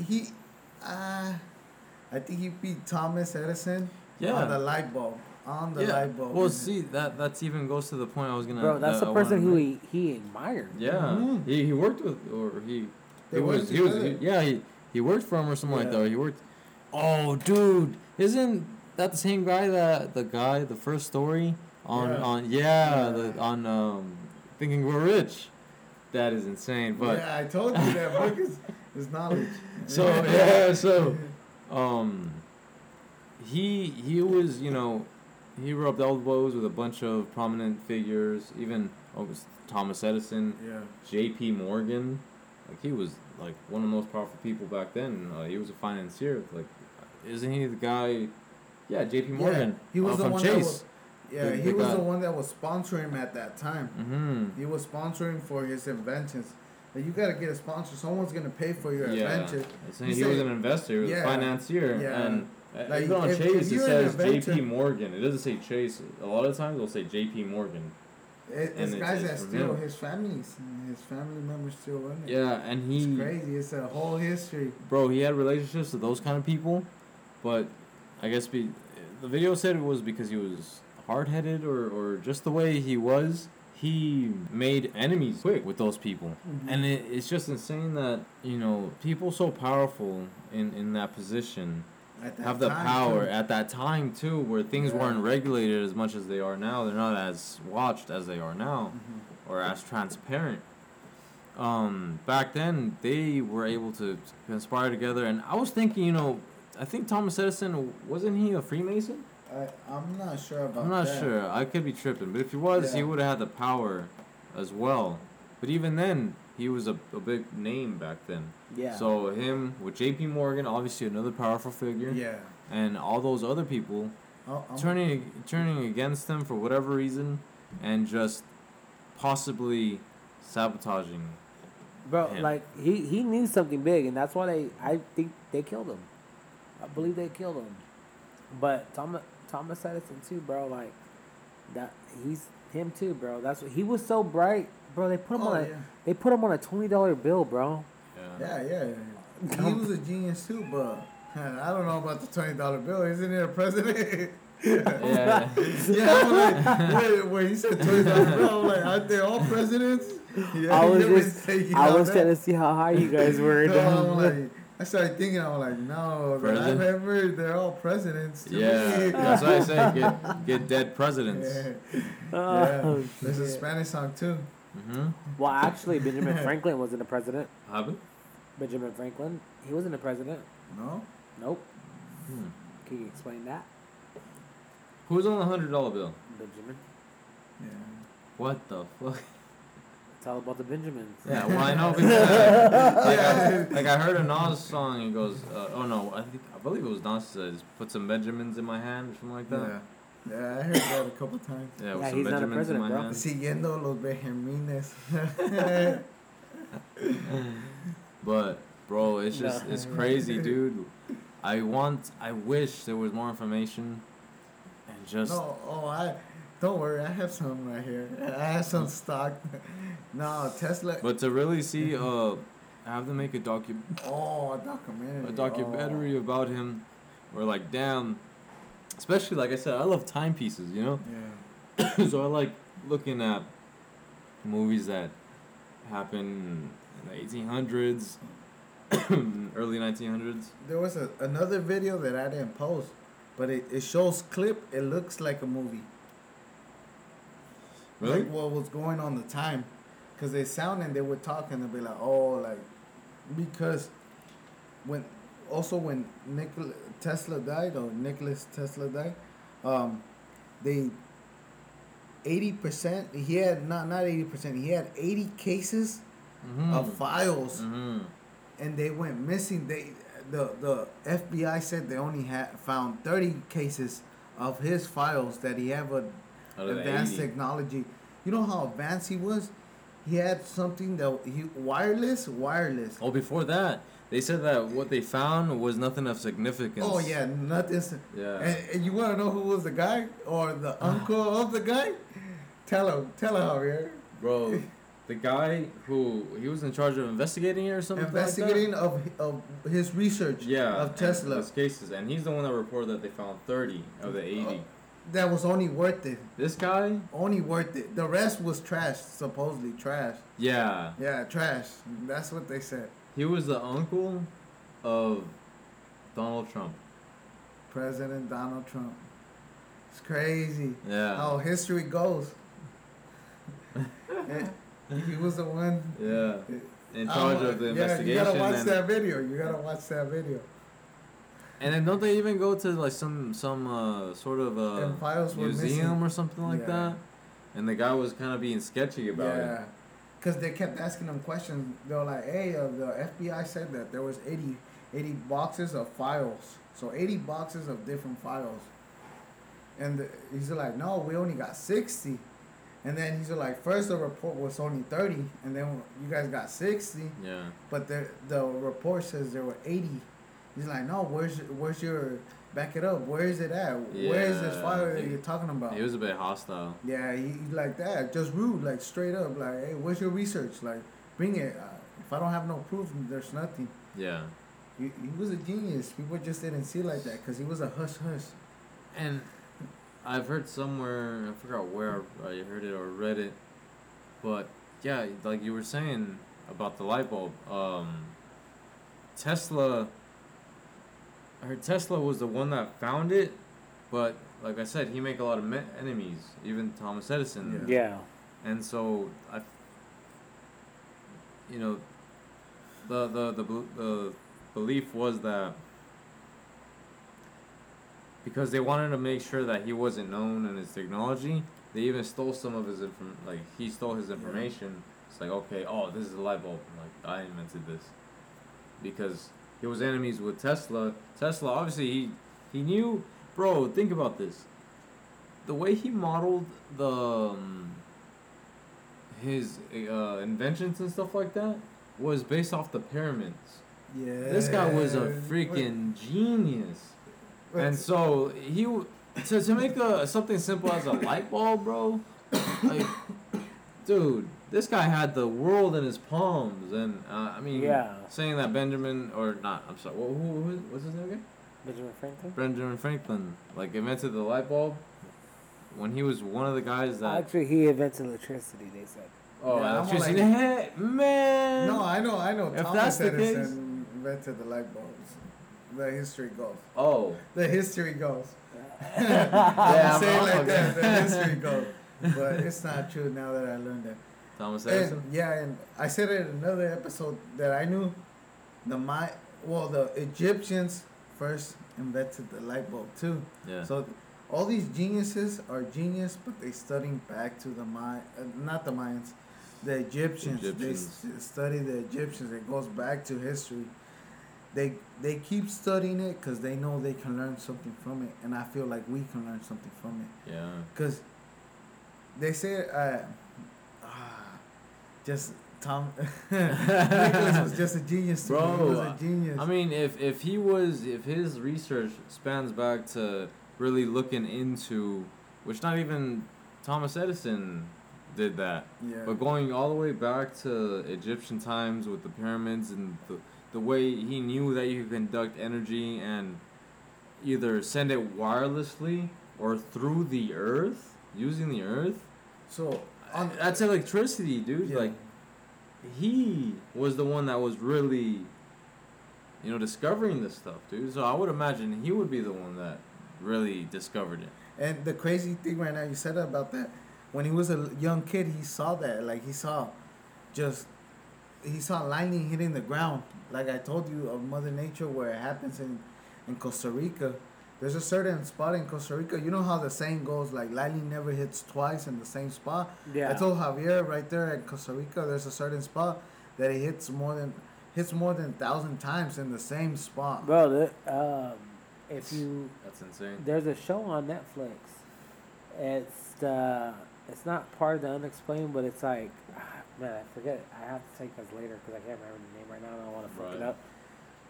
he, uh, I think he beat Thomas Edison yeah on the light bulb. On the yeah light bulb. well see that that's even goes to the point i was gonna Bro, that's that the person who he, he admired. make. yeah Mhm. he, he worked with or he They he was worked he was he- yeah he, he worked for him or something like that he worked oh dude isn't that the same guy that the guy the first story on Yeah. on yeah, Yeah. The, on um thinking we're rich that is insane but yeah, I told you that book is, is knowledge. *laughs* So yeah, so um, he he was you know he rubbed elbows with a bunch of prominent figures, even oh, Thomas Edison, yeah. J.P. Morgan, like he was like one of the most powerful people back then. Uh, he was a financier. Like, isn't he the guy? Yeah, J.P. Morgan. he was uh, the one that was- Yeah, The- he the was guy. the one that was sponsoring him at that time. mm-hmm. He was sponsoring for his inventions. Like, you gotta get a sponsor. Someone's gonna pay for your Yeah, invention. You he was an investor, he was Yeah, a financier, yeah. and uh, Like, even on if- if Chase it says J.P. Morgan. It doesn't say Chase. A lot of times it'll say J.P. Morgan. It, And it's guys that still his families, his family members still it. Yeah, and he, It's crazy. It's a whole history. bro, he had relationships with those kind of people, but I guess be, the video said it was because he was hard headed or, or just the way he was. He made enemies quick with those people, and it, it's just insane that you know people so powerful in in that position At that have the power too. at that time too, where things Yeah. weren't regulated as much as they are now. They're not as watched as they are now Mhm. or as transparent. Um, back then they were able to conspire together, and I was thinking, you know, I think Thomas Edison wasn't he a Freemason? I, I'm not sure about I'm not that. sure. I could be tripping, but if he was, he would have had the power as well. But even then, he was a, a big name back then. Yeah. So him with J.P. Morgan, obviously another powerful figure, Yeah. and all those other people oh, I'm- turning turning against them for whatever reason, and just possibly sabotaging. Bro, him. like he he knew something big, and that's why they I think they killed him. I believe they killed him. But Thomas Thomas Edison too, bro. Like that he's him too, bro. That's what he was so bright, bro. They put him Oh, on a yeah. they put him on a twenty dollar bill, bro. Yeah. Yeah, yeah. yeah. *laughs* He was a genius too, but I don't know about the twenty dollar bill. Isn't he a president? Yeah. *laughs* yeah, I'm like, wait, when he said twenty dollar bill, I'm like, aren't they all presidents? Yeah, I was just I was trying to see how high you guys *laughs* were. No, I'm like, I started thinking, I'm like, no, the President? live member, they're all presidents. to Yeah, me. that's why I say get get dead presidents. Yeah. Oh, yeah. There's a. Spanish song too. Mm-hmm. Well, actually, Benjamin *laughs* Franklin wasn't a president. Happened? Benjamin Franklin, he wasn't a president. No? Nope. Hmm. Can you explain that, Who's on the hundred dollar bill? Benjamin? Yeah. What the fuck? It's all about the Benjamins. Yeah, well I know *laughs* because uh, like, I, like I heard a Nas song. He goes, uh, "Oh no, I think I believe it was Nas says put some Benjamins in my hand or something like that." Yeah. Yeah, I heard that a couple times. Yeah, with Yeah, some he's not a Benjamins in president, my bro. hand. Siguiendo los Benjamines. *laughs* But bro, it's No. just it's crazy, dude. I want, I wish there was more information, and just no, oh, I. Don't worry, I have some right here. *laughs* I have some stock. *laughs* no, Tesla. but to really see, uh, have them make a docu oh, a documentary. a documentary Oh. about him, where like damn, especially like I said, I love timepieces, you know. Yeah. *coughs* so I like looking at movies that happen in the 1800s, *coughs* early 1900s. There was a, another video that I didn't post, but it, it shows clip. It looks like a movie. Really? Like what was going on the time. Because they sound and they would talk and they'd be like, oh, like, because when, also when Nikola Tesla died, or Nicholas Tesla died, um, they, 80%, he had, not, not 80%, he had 80 cases mm-hmm. of files mm-hmm. and they went missing. They the the FBI said they only had found thirty cases of his files that he had with Out of the advanced 80. technology. You know how advanced he was. He had something that he wireless, wireless. Oh, before that, they said that what they found was nothing of significance. Oh yeah, nothing. Yeah. And, and you want to know who was the guy or the *sighs* uncle of the guy? Tell him, tell him, Javier. Bro, *laughs* the guy who he was in charge of investigating it or something. Investigating Like of of his research. Yeah. Of Tesla. His cases, and he's the one that reported that they found thirty of the eighty. Oh, That was only worth it. This guy, Only worth it. The rest was trash, supposedly trash. yeah, Yeah, trash. That's what they said. he was the uncle of Donald Trump. President Donald Trump. It's crazy Yeah. how history goes. He was the one Yeah. In charge Um, of the yeah, investigation. You gotta watch that video. You gotta watch that video. And then don't they even go to like some some uh, sort of uh, files museum or something like Yeah. that? And the guy was kind of being sketchy about it. yeah. Because they kept asking him questions. They were like, hey, uh, the FBI said that there was 80, 80 boxes of files. So 80 boxes of different files. And the, he's like, no, we only got 60. And then he's like, first the report was only 30. And then you guys got 60. Yeah. But the, the report says there were 80. He's like, no, where's where's your, back it up. Where is it at? Where is this fire you're talking about? He was a bit hostile. Yeah, he, he like that, just rude, like straight up, like, hey, where's your research? Like, bring it. Uh, if I don't have no proof, there's nothing. Yeah. He, he was a genius. People just didn't see it like that because he was a hush hush. And I've heard somewhere, I forgot where I heard it or read it, but yeah, like you were saying about the light bulb, um, Tesla, I heard Tesla was the one that found it, but like I said, he make a lot of me- enemies, even Thomas Edison. Yeah. And so I, you know, the the the the belief was that because they wanted to make sure that he wasn't known in his technology, they even stole some of his inform like he stole his information. It's like okay, oh this is a light bulb. Like I invented this because he was enemies with Tesla. Tesla obviously he he knew, bro. Think about this. The way he modeled the um, his uh, inventions and stuff like that was based off the pyramids. Yeah. This guy was a freaking genius. And so he to to make a something simple as a light bulb, bro. *coughs* Like, dude, this guy had the world in his palms, and uh, I mean, Yeah. saying that Benjamin or not, I'm sorry, who, who, who what's his name again? Benjamin Franklin. Benjamin Franklin, like invented the light bulb when he was one of the guys that. Actually, he invented electricity. They said. oh, Yeah, I'm electricity, like- Hey, *laughs* man. No, I know, I know. If Thomas that's the Edison invented the light bulbs. The history goes. Oh, The history goes. Yeah, *laughs* I'm I'm- saying like okay. that. The history *laughs* goes. But it's not true now that I learned it. Thomas And, Edison. yeah, and I said it in another episode that I knew the my well the Egyptians first invented the light bulb too. Yeah. So all these geniuses are genius, but they studying back to the May, uh, not the Mayans, the Egyptians. Egyptians. They study the Egyptians. It goes back to history. They they keep studying it because they know they can learn something from it, and I feel like we can learn something from it. yeah. Cause they say, uh, just Tom *laughs* *laughs* Nicholas was just a genius. To me. he Bro, was a genius. I mean, if if he was, if his research spans back to really looking into, which not even Thomas Edison did that, yeah, but going all the way back to Egyptian times with the pyramids and the the way he knew that you could conduct energy and either send it wirelessly or through the earth using the earth. so on That's electricity, dude. yeah. Like he was the one that was really, you know, discovering this stuff, dude. So I would imagine he would be the one that really discovered it. And the crazy thing right now, you said about that. When he was a young kid, he saw that. Like he saw, just he saw lightning hitting the ground. Like I told you of Mother Nature, where it happens in in Costa Rica. There's a certain spot in Costa Rica. You know how the saying goes, like lightning never hits twice in the same spot. Yeah. I told Javier right there at Costa Rica, there's a certain spot that it hits more than hits more than thousand times in the same spot. Bro, the, um, if you That's insane. there's a show on Netflix. It's the it's not part of the unexplained, but it's like *sighs* man, I forget. It. I have to take this later because I can't remember the name right now. and I don't want to fuck it Right. up.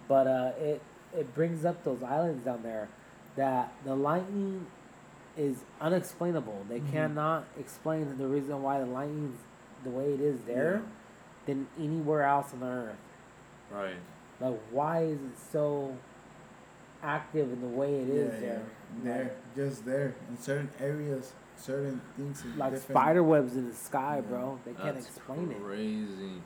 But uh, it it brings up those islands down there that the lightning is unexplainable. They Mhm. cannot explain the reason why the lightning's the way it is there than anywhere else on the earth. Right. Like, why is it so active in the way it is yeah, there? yeah, there, just there in certain areas, certain things. in Like different- spider webs in the sky, Yeah. bro. They can't That's explain it. crazy.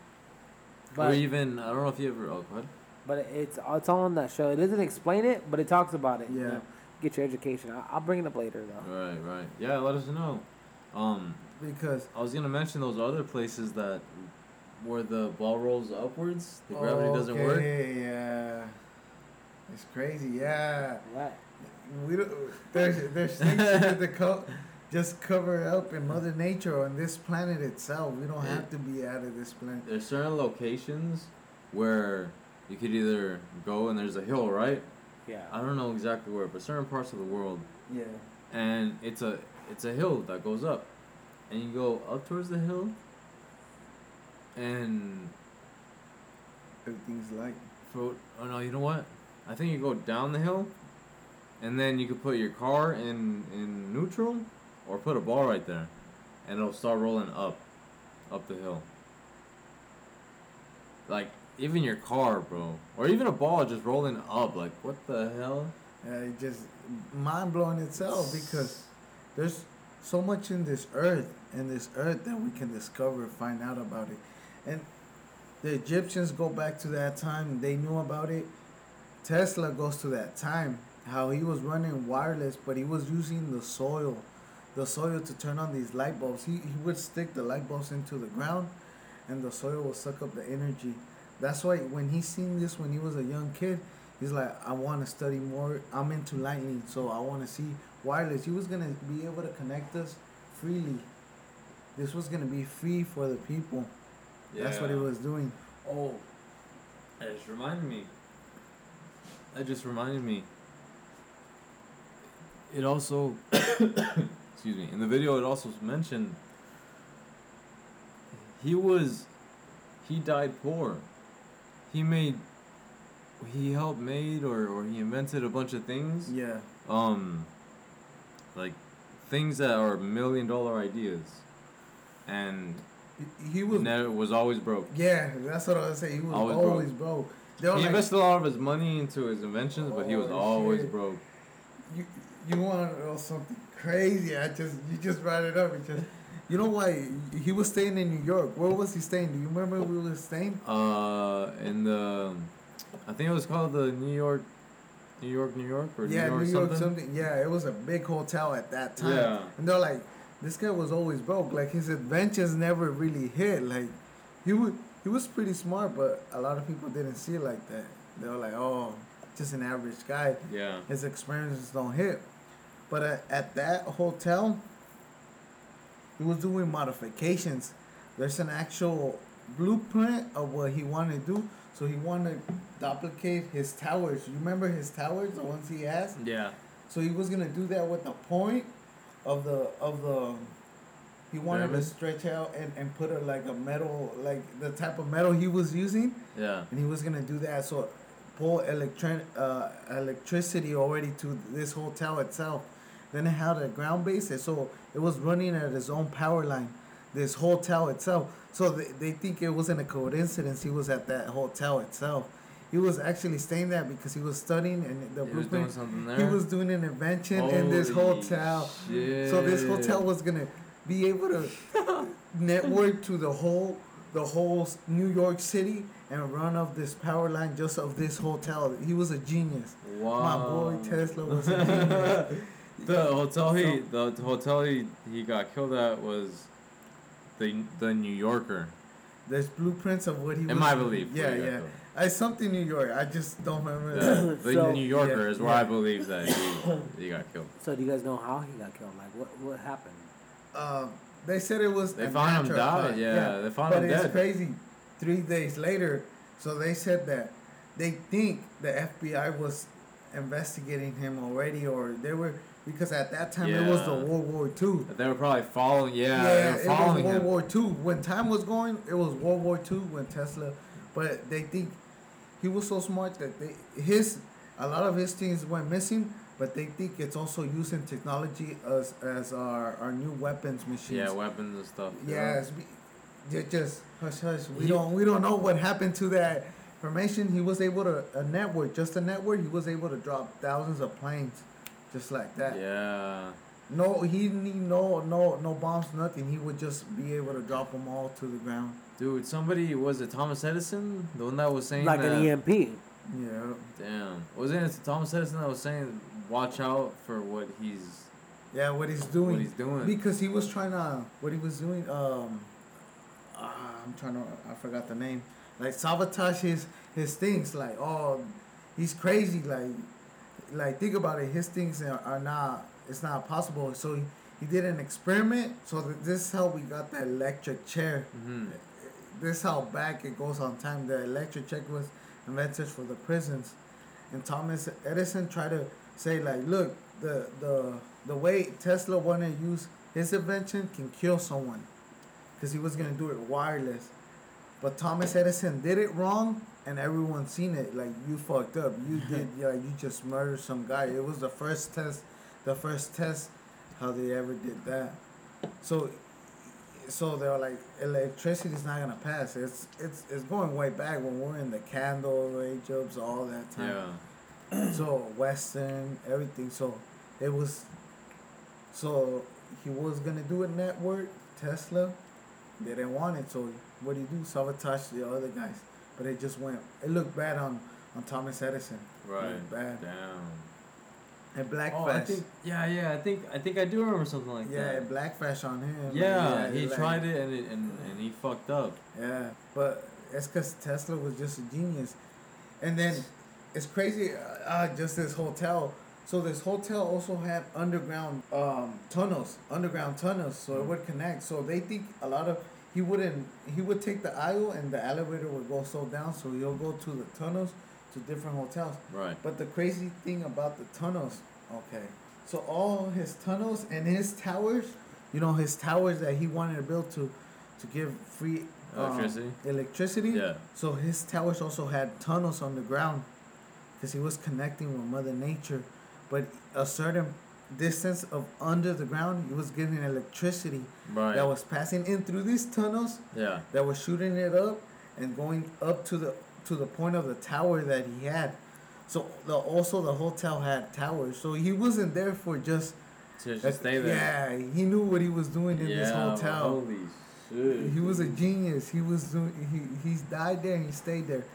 But or even I don't know if you ever. Oh, what? but it's it's all on that show. It doesn't explain it, but it talks about it. you Yeah. know. Get your education. I'll, I'll bring it up later though. Right. Right. Yeah. Let us know. Um, Because I was gonna mention those other places that where the ball rolls upwards, the gravity doesn't work. Yeah, it's crazy. Yeah, What? we don't. There's there's things that the co- just cover up in Mother Nature on this planet itself. We don't have to be out of this planet. There's certain locations where you could either go and there's a hill, right? Yeah. I don't know exactly where, but certain parts of the world, Yeah. and it's a it's a hill that goes up, and you go up towards the hill, and Everything's like. for oh no, you know what? I think you go down the hill, and then you could put your car in in neutral, or put a ball right there, and it'll start rolling up, up the hill. Like even your car, bro, or even a ball just rolling up. Like what the hell? Uh, it just mind blowing itself because there's so much in this earth, in this earth that we can discover, find out about it, and the Egyptians go back to that time. They knew about it. Tesla goes to that time. How he was running wireless, but he was using the soil, the soil to turn on these light bulbs. He he would stick the light bulbs into the ground, and the soil will suck up the energy. That's why when he seen this when he was a young kid, he's like, I want to study more. I'm into lightning, so I want to see wireless. He was gonna be able to connect us freely. This was gonna be free for the people. That's what he was doing. Oh, that just reminded me. That just reminded me. It also, *coughs* excuse me, in the video it also mentioned he was, he died poor. He made, he helped made or, or he invented a bunch of things. Yeah. Um, like things that are million dollar ideas. And He, was. never was always broke. Yeah, that's what I was saying. He was Always always, broke. broke. He like, invested a lot of his money into his inventions, but he was Oh, always shit. broke. you, you want to know something crazy? I just you just brought it up. It just you know why he was staying in New York. Where was he staying? Do you remember where he was staying? Uh, in the I think it was called the New York, New York, New York, or yeah, New York New York something. something. Yeah, it was a big hotel at that time. Yeah. And they're like, this guy was always broke. Like his adventures never really hit. Like he was he was pretty smart, but a lot of people didn't see it like that. They were like, oh, just an average guy. Yeah. His experiences don't hit. But at, at that hotel, he was doing modifications. There's an actual blueprint of what he wanted to do. So he wanted to duplicate his towers. You remember his towers, the ones he has? Yeah. So he was gonna do that with the point of the of the. He wanted to stretch out and, and put it like a metal, like the type of metal he was using, Yeah. and he was gonna do that. So pull electri- uh, electricity already to this hotel itself. Then it had a ground base, and so it was running at its own power line. This hotel itself. So they, they think it wasn't a coincidence. He was at that hotel itself. He was actually staying there because he was studying and the He was doing something there. He was doing an invention in this hotel. Shit. So this hotel was gonna be able to *laughs* network to the whole the whole New York City and run off this power line just of this hotel. He was a genius. Wow. My boy Tesla was a *laughs* genius. The hotel he the hotel he, he got killed at was the the New Yorker. There's blueprints of what he was. In my belief. Yeah, where he got yeah. killed. I something New York. I just don't remember. Yeah, the So- New Yorker Yeah, is where yeah. I believe that he, *coughs* he got killed. So do you guys know how he got killed? Like what what happened? Uh, they said it was. They a found him natural died, cause. yeah, they found but him dead. But it's crazy. Three days later, so they said that they think the FBI was investigating him already, or they were because at that time it was the World War Two. They were probably following. Yeah, they yeah were it was World him. War Two. When time was going, it was World War Two when Tesla. But they think he was so smart that they his a lot of his things went missing. But they think it's also using technology as as our, our new weapons machines. Yeah, weapons and stuff. Yes, we, ju- just hush hush. We He- don't we don't know what happened to that information. He was able to a network, just a network. He was able to drop thousands of planes, just like that. Yeah. No, he didn't need no no no bombs, nothing. He would just be able to drop them all to the ground. Dude, somebody was it Thomas Edison? The one that was saying Like that. an EMP. Yeah, Damn. Wasn't it Thomas Edison that was saying watch out for what he's yeah. What he's doing what he's doing? because he was trying to what he was doing. Um, uh, I'm trying to I forgot the name. Like sabotage his his things. Like oh, he's crazy. Like like think about it. His things are, are not. It's not possible. So he, he did an experiment. So this is how we got the electric chair. hmm This is how back it goes on time. The electric chair was invented for the prisons, and Thomas Edison tried to say like, look, the the the way Tesla wanted to use his invention can kill someone, because he was gonna do it wireless. But Thomas Edison did it wrong, and everyone seen it. Like you fucked up. You did. Yeah, you just murdered some guy. It was the first test, the first test, how they ever did that. So, so they were like, electricity's not gonna pass. It's it's it's going way back when we're in the candle age ups, all that time Yeah. *clears throat* so western everything so it was so he was gonna do a network tesla they didn't want it so what do you do sabotage the other guys but it just went it looked bad on on thomas edison Right. looked bad Damn. and black Oh, I think. Yeah, yeah. I think. I think I do remember something like yeah that. Yeah, black Flash on him Yeah, yeah he like- tried it and, it and and he fucked up. Yeah, but it's because Tesla was just a genius. And then it's crazy, uh, uh, just this hotel. So this hotel also had underground um, tunnels, underground tunnels, so it would connect. So they think a lot of he wouldn't he would take the aisle and the elevator would go so down, so he'll go to the tunnels to different hotels. Right. But the crazy thing about the tunnels, okay, so all his tunnels and his towers, you know, his towers that he wanted to build to, to give free um, Electricity? electricity. Yeah. So his towers also had tunnels on the ground, because he was connecting with Mother Nature, but a certain distance of under the ground, he was getting electricity Right. that was passing in through these tunnels yeah. that was shooting it up and going up to the to the point of the tower that he had. So the also the hotel had towers. So he wasn't there for just To just stay there. Yeah, he knew what he was doing in yeah. this hotel. Holy shit. He was a genius. He was doing he he's died there and he stayed there.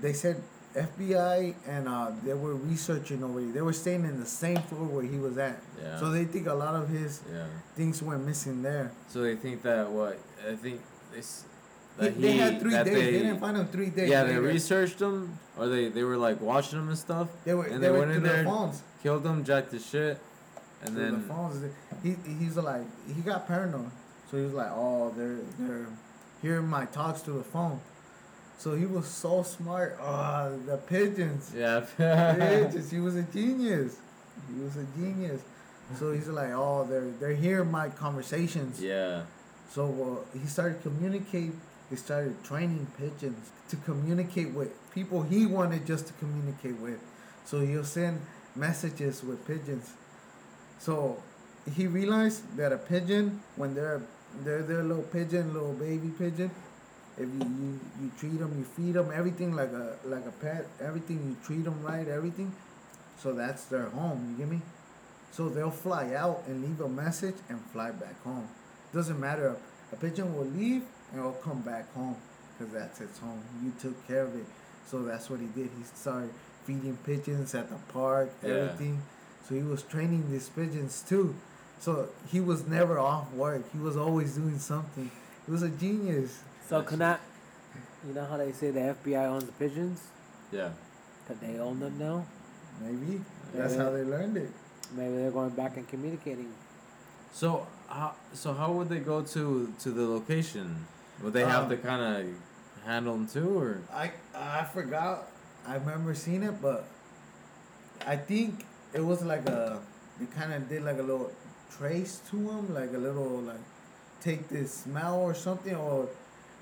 They said FBI and uh, they were researching over. They were staying in the same floor where he was at. Yeah. So they think a lot of his yeah. things went missing there. So they think that what I think this He, they he had three days. They, They, didn't find him three days. yeah, they researched him, or they they were like watching him and stuff. They were. and they, they went went in there the phones. Killed him, jacked his shit, and through then the phones. He he's like he got paranoid, so he was like, oh, they're they're hearing my talks through the phone. So he was so smart. Oh, the pigeons. yeah, pigeons. He was a genius. He was a genius. So he's like, oh, they're they're hearing my conversations. yeah, So uh, he started communicate. He started training pigeons to communicate with people he wanted just to communicate with. So he'll send messages with pigeons. So he realized that a pigeon, when they're they're their little pigeon, little baby pigeon, if you, you, you treat them, you feed them, everything like a like a pet, everything you treat them right, everything. So that's their home. You get me? So they'll fly out and leave a message and fly back home. Doesn't matter. A pigeon will leave and it'll come back home because that's its home. You took care of it. So that's what he did. He started feeding pigeons at the park, Yeah. everything. So he was training these pigeons too. So he was never off work. He was always doing something. He was a genius. So can that, you know how they say the FBI owns the pigeons? yeah. That they own them now? Maybe that's Yeah. how they learned it. Maybe they're going back and communicating. So how so how would they go to to the location? Would they have Um, to kind of handle them too, or I I forgot. I remember seeing it, but I think it was like a. They kind of did like a little trace to them, like a little like take this smell or something. Or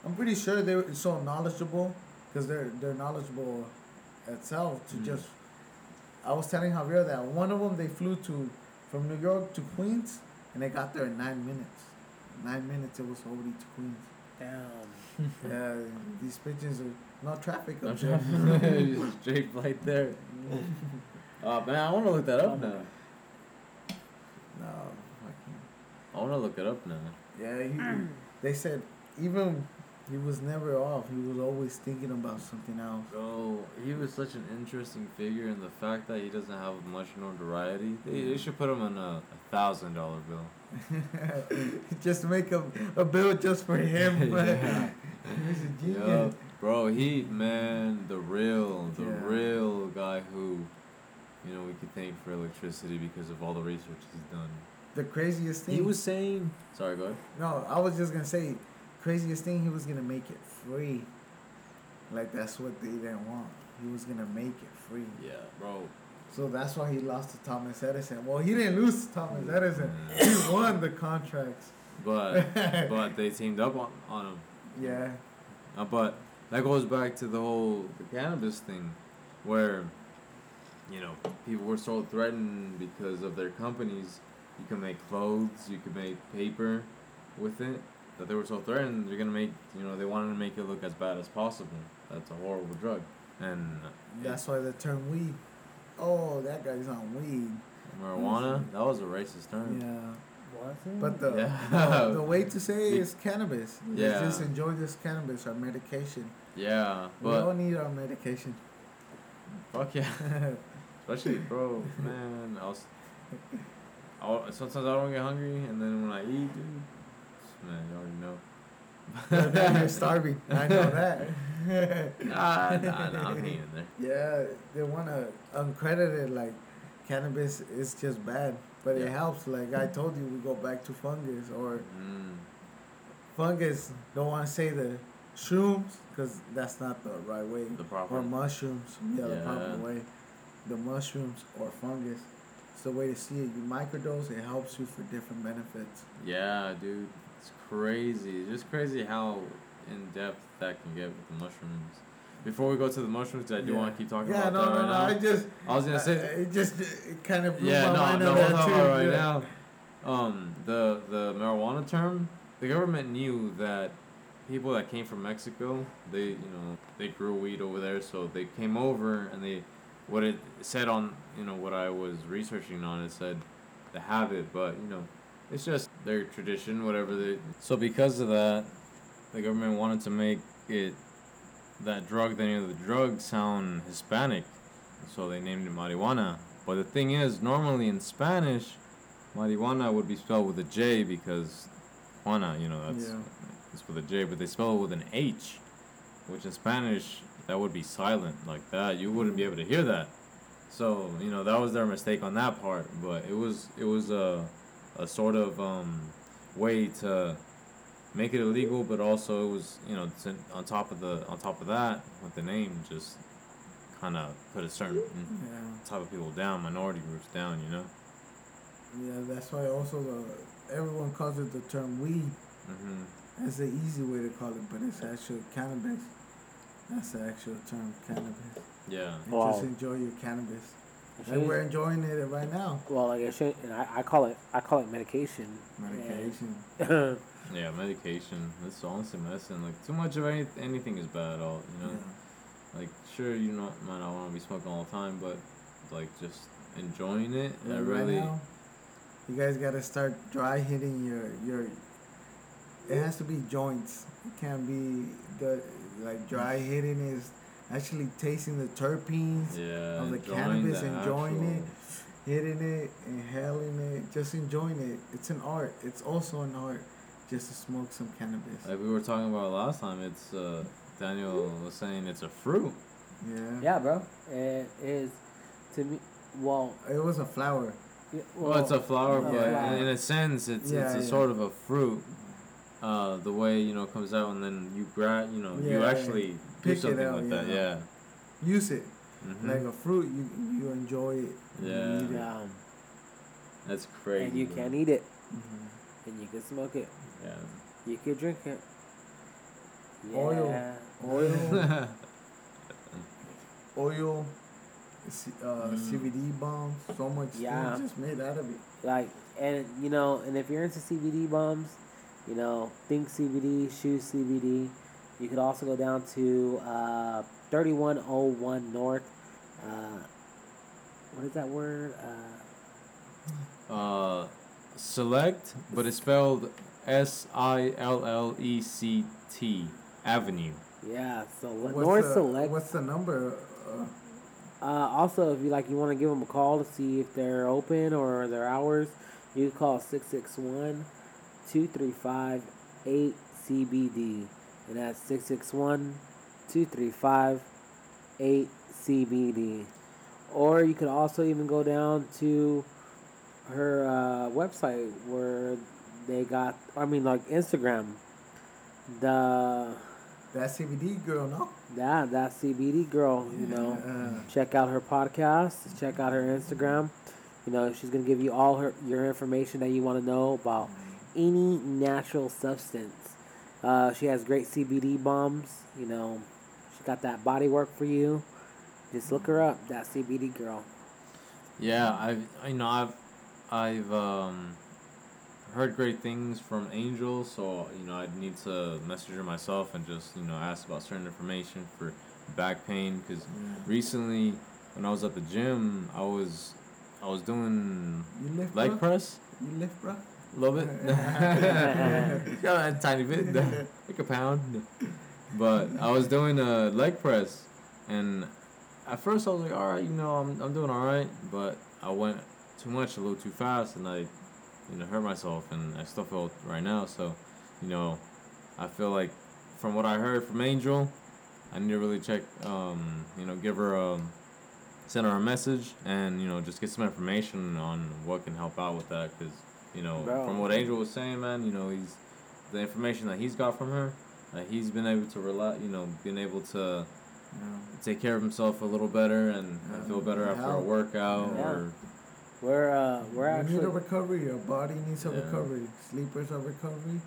I'm pretty sure they were so knowledgeable because they're they're knowledgeable itself to Mhm. just. I was telling Javier that one of them they flew to from New York to Queens and they got there in nine minutes. Nine minutes it was already to Queens. Damn. *laughs* Yeah, these pigeons are no traffic there. *laughs* trying- straight flight there? Oh *laughs* man, I want to look that up now. No, I can't. I want to look it up now. Yeah, he, they said even he was never off. He was always thinking about something else. Bro, he was such an interesting figure, and the fact that he doesn't have much notoriety, they, they should put him on a, thousand dollar bill. *laughs* just make a, a bill just for him. *laughs* Yeah. He's a genius. Yup. Bro, he man, the real, the Yeah. real guy who, you know, we could thank for electricity because of all the research he's done. The craziest thing. He was saying, sorry, go ahead. No, I was just gonna say, craziest thing. He was gonna make it free. Like that's what they didn't want. He was gonna make it free. Yeah, bro. So that's why he lost to Thomas Edison. Well, he didn't lose to Thomas Edison. He won the contracts. But *laughs* but they teamed up on, on him. Yeah. Uh, but that goes back to the whole the cannabis thing, where, you know, people were so threatened because of their companies. You can make clothes, you can make paper, with it. That they were so threatened, they're gonna make you know they wanted to make it look as bad as possible. That's a horrible drug, and That's why the term weed. Oh, that guy's on weed. marijuana. That was a racist term. Yeah. Was? But the, Yeah. the the *laughs* way to say it is cannabis. Yeah. Let's just enjoy this cannabis, our medication. Yeah, we all but need our medication. fuck yeah. *laughs* Especially, bro, man. I was. I, sometimes I don't get hungry, and then when I eat, dude, man, you already know. You're starving. I know *laughs* that. Nah, nah, nah, I'm hanging in there. Yeah, they want to uncredited like cannabis is just bad, but it helps. Like I told you, we go back to fungus or Mm, fungus. Don't want to say the shrooms because that's not the right way. the proper. Or mushrooms, yeah, the proper way. The mushrooms or fungus. It's the way to see it. You microdose, it helps you for different benefits. Yeah, dude, crazy. It's just crazy how in depth that can get with the mushrooms. Before we go to the mushrooms, I do Yeah. want to keep talking Yeah, about no, that no, right no. now. I just, I was gonna I- say, it just it kind of blew yeah, my no, mind no, on we'll that talk too. about right yeah. now. Um, the the marijuana term, the government knew that people that came from Mexico, they you know they grew weed over there, so they came over and they, what it said on you know what I was researching on, it said, the habit, but you know, it's just their tradition, whatever they. So because of that, the government wanted to make it that drug, the name of the drug, sound Hispanic, so they named it marijuana. But the thing is, normally in Spanish, marijuana would be spelled with a J because Juana, you know, that's Yeah. it's with a J, but they spell it with an H, which in Spanish that would be silent like that. You wouldn't be able to hear that. So you know that was their mistake on that part. But it was it was a a sort of um, way to make it illegal, but also it was you know to, on top of the on top of that with the name just kind of put a certain Yeah. type of people down, minority groups down. You know. Yeah, that's why also the everyone calls it the term weed. hmm That's the easy way to call it, but it's actual cannabis. That's the actual term, cannabis. Yeah. And Wow. Just enjoy your cannabis. It And should- we're enjoying it right now. well, like I should, and I, I call it I call it medication. Medication. And- *laughs* Yeah, medication. That's honestly medicine. Like too much of any, anything is bad. All you know. Yeah. Like sure you not might not want to be smoking all the time, but like just enjoying it. Yeah, I right really. now, you guys gotta start dry hitting your your. It has to be joints. It can't be the like dry hitting is actually tasting the terpenes, Yeah. of the cannabis, the enjoying actual- hitting it, inhaling it, just enjoying it. It's an art. It's also an art, just to smoke some cannabis. Like we were talking about last time, it's uh, Daniel was saying it's a fruit. Yeah. yeah, bro. It is to me. Well, It was a flower. yeah, Well, it's a flower, a but flower. in, in a sense, it's Yeah, it's a yeah. sort of a fruit. Uh, the way you know it comes out, and then you grab, you know, you actually do pick it out, like that. yeah. Yeah. Use it hmm like a fruit. You you enjoy it. you Yeah. eat it. yeah, That's crazy. and you bro. can eat it, Mhm. and you can smoke it, Yeah. you can drink it. Oil. Yeah. Oil, *laughs* oil, C- uh, Mm. CBD bombs. So much Yeah. things just made out of it. like and you know and if you're into cbd bombs you know think cbd shoot cbd you could also go down to uh, 3101 north uh, what is that word uh, uh, select, but it's spelled S I L L E C T Avenue. yeah so What's north the, select What's the number? Uh, uh, also if you like you want to give them a call to see if they're open or their hours you call 661 235 8 cbd and that's 661 235 8 CBD. Or you could also even go down to her uh, website where they got, I mean, like Instagram. The that CBD girl, no? that that CBD girl, you know. Uh, Check out her podcast. Check out her Instagram. You know, she's gonna give you all her your information that you want to know about any natural substance. Uh, she has great CBD bombs. You know, she got that body work for you. Just look her up. That CBD girl. Yeah, I've I know I've I've um heard great things from Angel, so you know I need to message her myself and just you know ask about certain information for back pain because yeah. recently when I was at the gym I was I was doing You lift, leg bro? press You lift, bro? A little bit, yeah, a tiny bit, like a pound. But I was doing a leg press, and at first I was like, all right, you know, I'm I'm doing all right, but I went too much, a little too fast, and I, you know, hurt myself, and I still feel right now. So, you know, I feel like from what I heard from Angel, I need to really check, um, you know, give her a send her a message and you know just get some information on what can help out with that because you know Bro. from what angel was saying man you know he's the information that he's got from her that he's been able to rely you know been able to Yeah. take care of himself a little better and, and feel better after a workout Yeah. or We're uh we're you need a recovery. Your body needs a Yeah. recovery. Sleepers are recovery.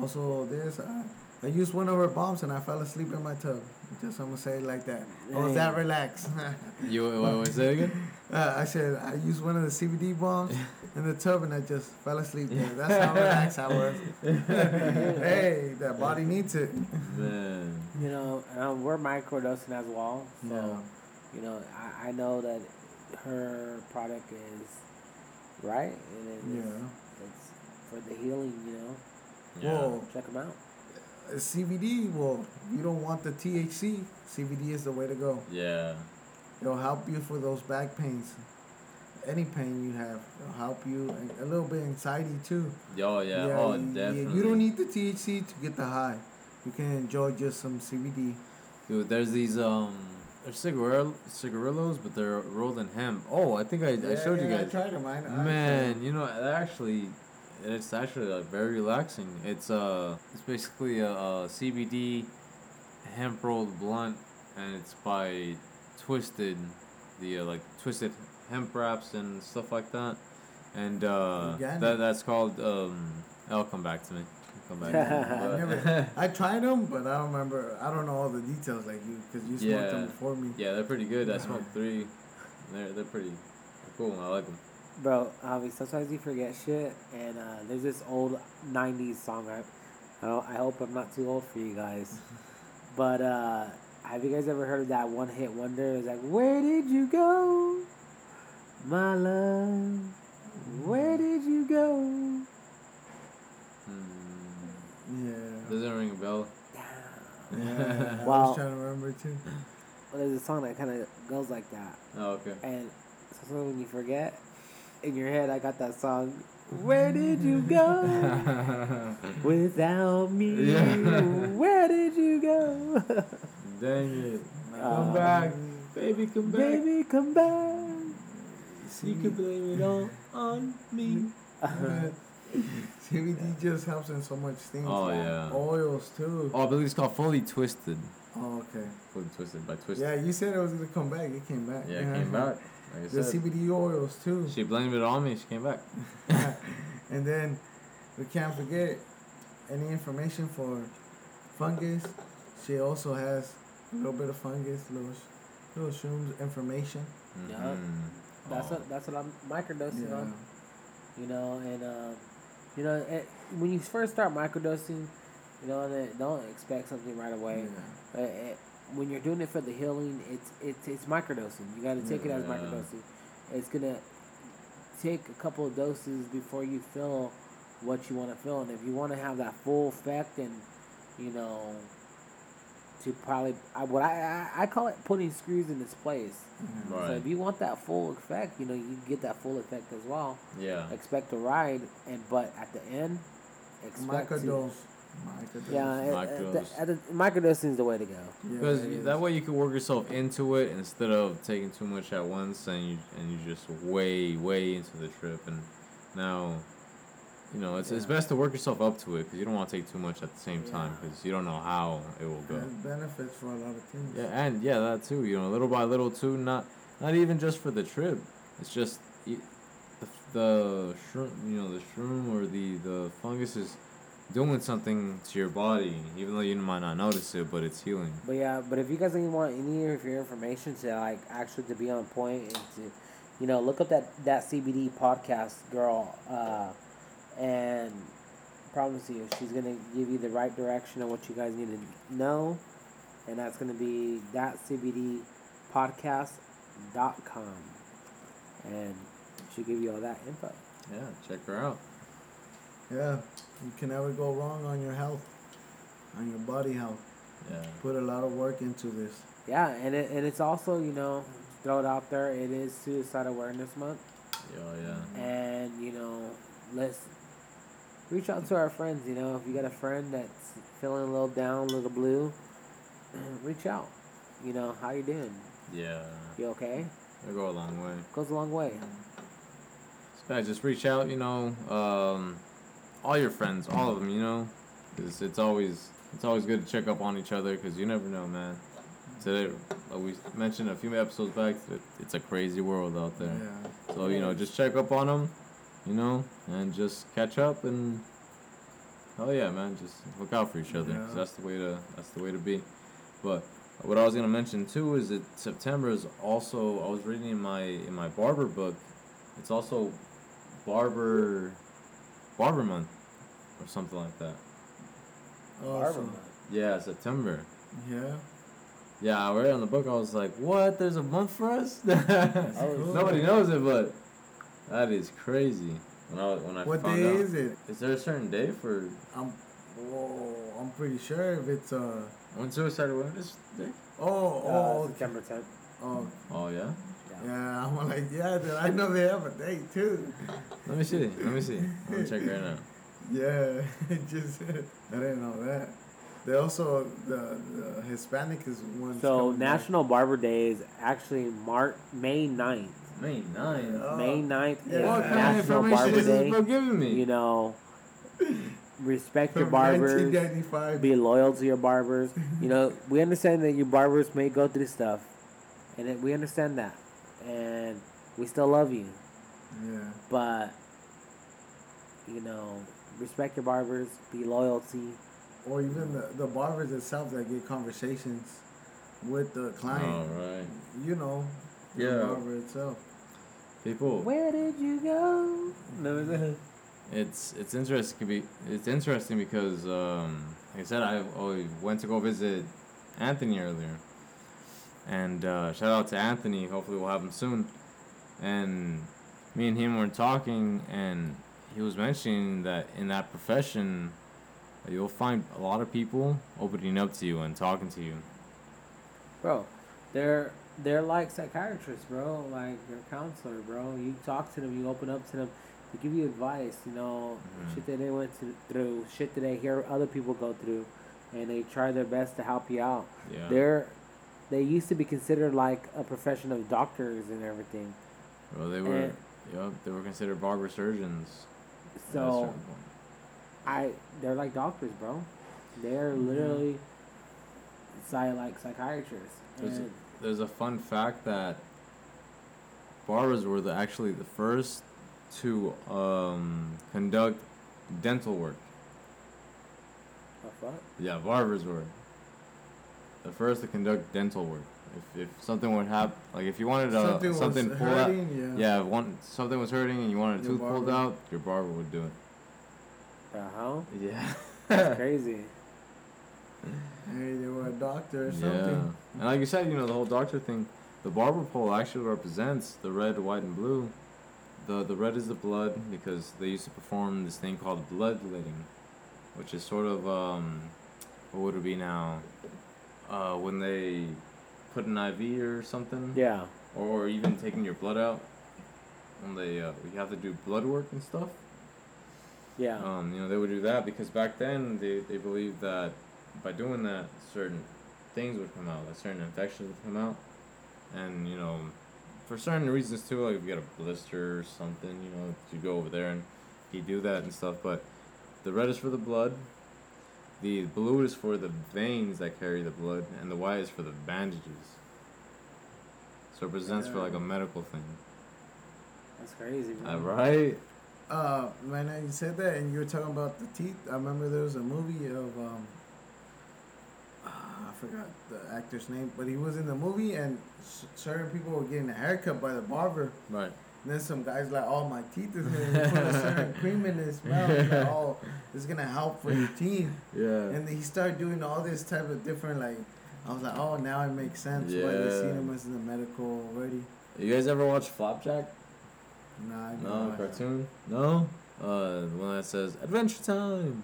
Also, there's I, I used one of her bombs and I fell asleep in my tub. Just I'm gonna say it like that. I was that relaxed. *laughs* you what, was say it again *laughs* uh, I said I used one of the CBD bombs *laughs* in the tub and I just fell asleep there. That's how relaxed I was. hey, that body needs it. man you know um, we're microdosing as well. So Yeah. you know I, I know that her product is right and it is, Yeah. it's for the healing. You know yeah Whoa. check them out. CBD, well, you don't want the THC. CBD is the way to go. Yeah. It'll help you for those back pains. Any pain you have, it'll help you. A little bit anxiety too. Oh yeah. oh, you- definitely. You don't need the THC to get the high. You can enjoy just some CBD. Dude, there's these um, they're cigarillo, cigarillos, but they're rolled in hemp. Oh, I think I, I Yeah, showed you yeah, guys. I tried them. I, I tried you know, actually, it's actually like very relaxing. It's uh, it's basically a, a CBD hemp rolled blunt, and it's by Twisted, the uh, like Twisted hemp wraps and stuff like that, and uh, that that's called um. I'll come back to me. Come back. To me. *laughs* I never. *laughs* I tried them, but I don't remember. I don't know all the details like you, because you smoked Yeah. them before me. yeah, they're pretty good. I *laughs* smoked three. They're they're pretty cool. I like them. Bro, Javi, sometimes you forget shit, and uh, there's this old '90s song. I, I, don't, I hope I'm not too old for you guys, *laughs* but uh, have you guys ever heard of that one-hit wonder? It's like, "Where did you go, my love? Where did you go?" Hmm. Yeah. Doesn't ring a bell. *laughs* Yeah. well, I Well- was trying to remember too. Well, there's a song that kind of goes like that, Oh, okay. and sometimes when you forget, in your head, I got that song. Where did you go *laughs* without me? Yeah. Where did you go? *laughs* Dang it. Come um, back. Baby, come back. Baby, come back. You can blame it all on me. Uh-huh. *laughs* CBD just helps in so much things. Oh, yeah. Oils too. Oh, I believe it's called Fully Twisted. Oh, okay. Fully Twisted by Twisted. Yeah, you said it was gonna come back. It came back. Yeah, it came back. Like I The said. CBD oils too. She blamed it on me. She came back. *laughs* and then we can't forget any information for fungus. She also has a little bit of fungus, little little shrooms information. Yeah. Mhm. That's Oh. what that's what I'm microdosing Yeah. on. You know, and uh, you know, it, when you first start microdosing, you know, and don't expect something right away. Yeah. Uh, it, when you're doing it for the healing, it's it's it's microdosing. You got to take it as microdosing. It's gonna take a couple of doses before you feel what you want to feel, and if you want to have that full effect, and you know, to probably I, what I, I I call it putting screws in its place. Mm-hmm. So Right. if you want that full effect, you know, you get that full effect as well. Yeah. Expect to ride, and but at the end, expect to. Microdose. Microdose. Yeah, at, at uh, uh, the, Microdose. microdosing is the way to go. Because it is. that way you can work yourself into it instead of taking too much at once and you and you just way way into the trip and now you know it's, it's best to work yourself up to it because you don't want to take too much at the same time because you don't know how it will go. Has benefits for a lot of things. Yeah, and yeah, that too. You know, little by little too. Not not even just for the trip. It's just y- the the shroom. You know, the shroom or the the fungus is doing something to your body, even though you might not notice it, but it's healing. But yeah, but if you guys want any of your information to like actually to be on point and to, you know, look up that that CBD podcast girl, uh, and promise you she's gonna give you the right direction on what you guys need to know, and that's gonna be that CBD podcast dot com, and she'll give you all that info. Yeah, check her out. Yeah, you can never go wrong on your health, on your body health. Yeah. Put a lot of work into this. Yeah, and it and it's also you know throw it out there. It is Suicide Awareness Month. Yeah, yeah. and you know let's reach out to our friends you know if you got a friend that's feeling a little down a little blue *clears throat* reach out you know how you doing Yeah. you okay It'll go a long way. goes a long way So guys, just reach out, you know, um, all your friends, all of them, you know, 'cause it's always it's always good to check up on each other because you never know, man. Today, like we mentioned a few episodes back, it, it's a crazy world out there. Yeah. So you know, just check up on them, you know, and just catch up and. Oh yeah, man! Just look out for each other. Yeah. that's the way to. That's the way to be. But what I was gonna mention too is that September is also. I was reading in my in my barber book. It's also barber barber month or something like that. Barber month. Yeah, September. Yeah. Yeah, I read it on the book. I was like, "What? There's a month for us?" *laughs* cool. Nobody knows it, but that is crazy. When I when I What found day out. is it? Is there a certain day for? I'm, whoa, I'm pretty sure if it's uh When Suicide Awareness Day? oh Uh, oh September 10th. oh Oh yeah. Yeah. yeah I'm like yeah dude, I know they have a date too. Let me see. Let me see. I'm gonna check right now. Yeah, *laughs* it just I didn't know that. They also the, the Hispanic is one. So National Barber Day is actually March May 9th. May 9. Oh. May 9th Yeah. is what kind of National information Barber is this Day. bro giving me? You know, *laughs* respect your From barbers. 1995. Be loyal to your barbers. You know, we understand that your barbers may go through stuff, and it, we understand that, and we still love you. Yeah. But you know, respect your barbers. Be loyalty. Or even the, the barbers itself that get conversations with the client. All right. You know, the Yeah. barber itself. People. Where did you go? No, It's it's interesting. Be it's interesting because um, like I said, I oh, went to go visit Anthony earlier, and uh, shout out to Anthony. Hopefully, we'll have him soon. And me and him were talking, and he was mentioning that in that profession, you'll find a lot of people opening up to you and talking to you. bro, they're they're like psychiatrists, bro. Like they're counselor, bro. You talk to them, you open up to them, they give you advice. You know, Mhm. shit that they went to, through, shit that they hear other people go through, and they try their best to help you out. Yeah. They're they used to be considered like a profession of doctors and everything. well, they were. and- Yep, they were considered barber surgeons. at a So point. I they're like doctors, bro. They're literally psy like psychiatrists. There's a, there's a fun fact that barbers were the, actually the first to um, conduct dental work. Yeah, barbers were first to conduct dental work. If, if something would happen, like if you wanted uh, something something, was pulled out. Yeah. yeah, if one something was hurting and you wanted a Your tooth pulled out, your barber would do it. The hell? Yeah. That's *laughs* crazy. Hey, they were a doctor or something. Yeah, something. and like you said, you know the whole doctor thing. The barber pole actually represents the red, white, and blue. The the red is the blood because they used to perform this thing called bloodletting, which is sort of um, what would it be now? Uh, when they put an IV or something, Yeah. or even taking your blood out. When they uh, you have to do blood work and stuff. Yeah. Um, you know, they would do that because back then they, they believed that by doing that, certain things would come out, like certain infections would come out. And, you know, for certain reasons too, like if you get a blister or something, you know, you go over there and you do that and stuff. But the red is for the blood, the blue is for the veins that carry the blood, and the white is for the bandages. So it represents for like a medical thing. That's crazy, bro. Uh, right? Uh, when I said that and you were talking about the teeth, I remember there was a movie of um. ah, I forgot the actor's name, but he was in the movie, and certain people were getting a haircut by the barber. Right. And then some guys like, "Oh, my teeth is gonna put a certain *laughs* cream in his mouth. Like, oh, it's gonna help for your teeth." Yeah. And he started doing all this type of different like. I was like, "Oh, now it makes sense yeah. why they Yeah. seen him as in the medical already." You guys ever watch Flapjack? Nah, I No, didn't that. cartoon. No. Uh, the one that says Adventure Time.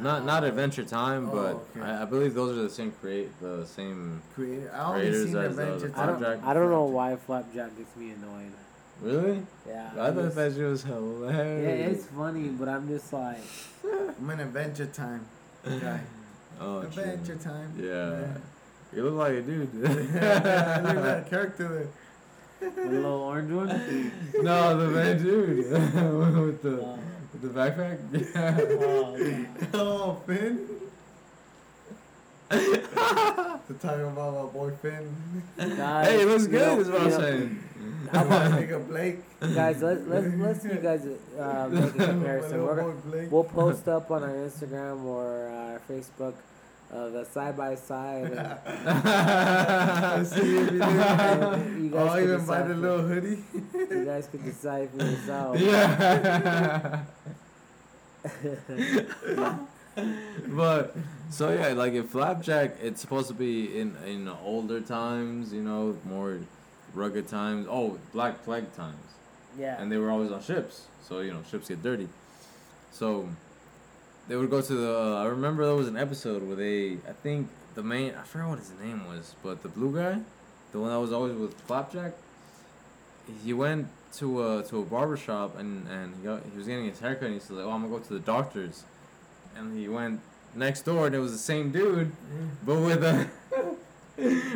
Not not Adventure Time, Oh, but okay. I, I believe those are the same create the same. Creator. I only Creators seen as, uh, Adventure the I don't, I don't know why Flapjack gets me annoyed. Really? Yeah. I I'm thought just- that shit was hilarious. yeah, it's funny, but I'm just like, *laughs* I'm an Adventure Time guy. *laughs* oh, true. Adventure Time. Yeah. You look like a dude. *laughs* Yeah. I look at that character there. the little orange one. no, the man dude with the Uh, with the backpack. Yeah. oh, okay. Oh, Finn. To talk about my boyfriend. Guys, hey, it looks you good. know- is what I'm know- saying. How about *laughs* nigga Blake? Guys, let, let's let's see you guys uh, make a *laughs* comparison. We're, boy Blake. we'll *laughs* post up on our Instagram or our Facebook uh, the side by side. Let's see if you do. You guys I'll can even buy decide the for- little hoodie. You guys can decide for yourself. Yeah. *laughs* but so yeah, like if Flapjack, it's supposed to be in in older times, you know, more rugged times. Oh, Black Plague times, Yeah. and they were always on ships, so you know ships get dirty. So they would go to the. Uh, I remember there was an episode where they. I think the main. I forgot what his name was, but the blue guy, the one that was always with Flapjack. He went to a to a barber shop and and he got he was getting his haircut and he said like, oh I'm gonna go to the doctor's, and he went next door and it was the same dude, but with a. *laughs*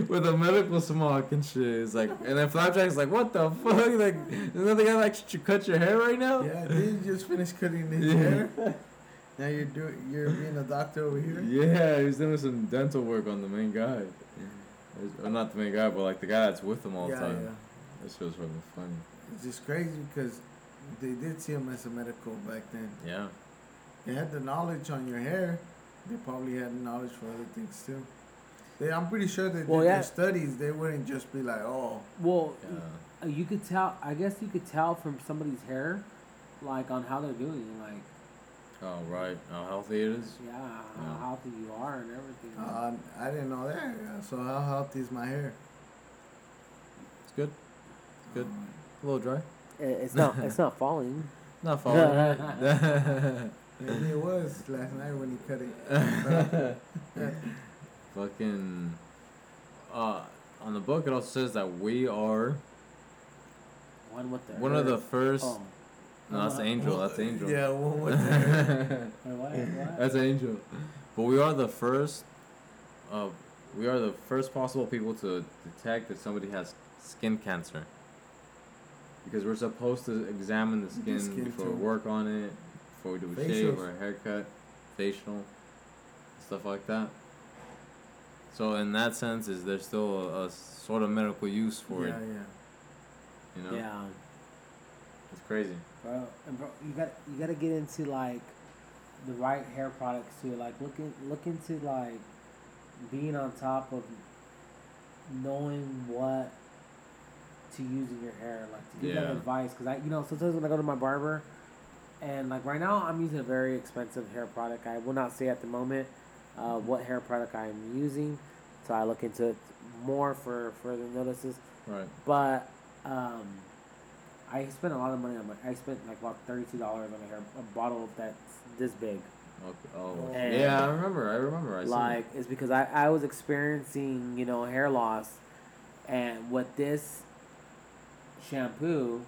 with a medical smock and shit, it's like, and then Flapjack's like, "What the fuck? Like, the guy like sh- cut your hair right now?" Yeah, did you just finish cutting his Yeah. hair? *laughs* Now you're doing, you're being a doctor over here. Yeah, he was doing some dental work on the main guy. Or not the main guy, but like the guy that's with him all the time. yeah. That shit was fucking funny. It's just crazy because they did see him as a medical back then. Yeah. They had the knowledge on your hair. They probably had knowledge for other things too. They, I'm pretty sure they Well, did yeah. their studies. They wouldn't just be like, oh, Well, Yeah. you could tell. I guess you could tell from somebody's hair, like on how they're doing. Like, Oh right. How healthy it is. yeah, Yeah. how healthy you are and everything. uh, I didn't know that. Yeah, So how healthy is my hair? It's good. It's Good. Uh, A little dry. It's not. it's not falling. *laughs* Not falling. *laughs* *laughs* maybe it was last night when he cut it. *laughs* *laughs* Fucking. Uh, on the book it also says that we are One with the. one of the first. Oh. No, that's Angel. That's Angel. Yeah, one with the hair. *laughs* Wait, what? What? That's Angel. But we are the first. Uh, we are the first possible people to detect that somebody has skin cancer. Because we're supposed to examine the skin, skin before too. we work on it, before we do a Facials. shave or a haircut, facial, stuff like that. So in that sense, is there still a, a sort of medical use for yeah, it? yeah. Yeah. You know, Yeah, it's crazy. bro. And bro, you got you got to get into like the right hair products too. Like look in, look into like being on top of knowing what to use in your hair, like to give that advice. Cause I, you know, sometimes when I go to my barber, and like right now I'm using a very expensive hair product. I will not say at the moment uh, what hair product I am using, so I look into it more for further notices. Right. But um, I spent a lot of money on my. I spent like about thirty two dollars on a hair a bottle that's this big. Okay. Oh. And- yeah, I remember. I remember. I like it's because I I was experiencing you know hair loss, and with this shampoo,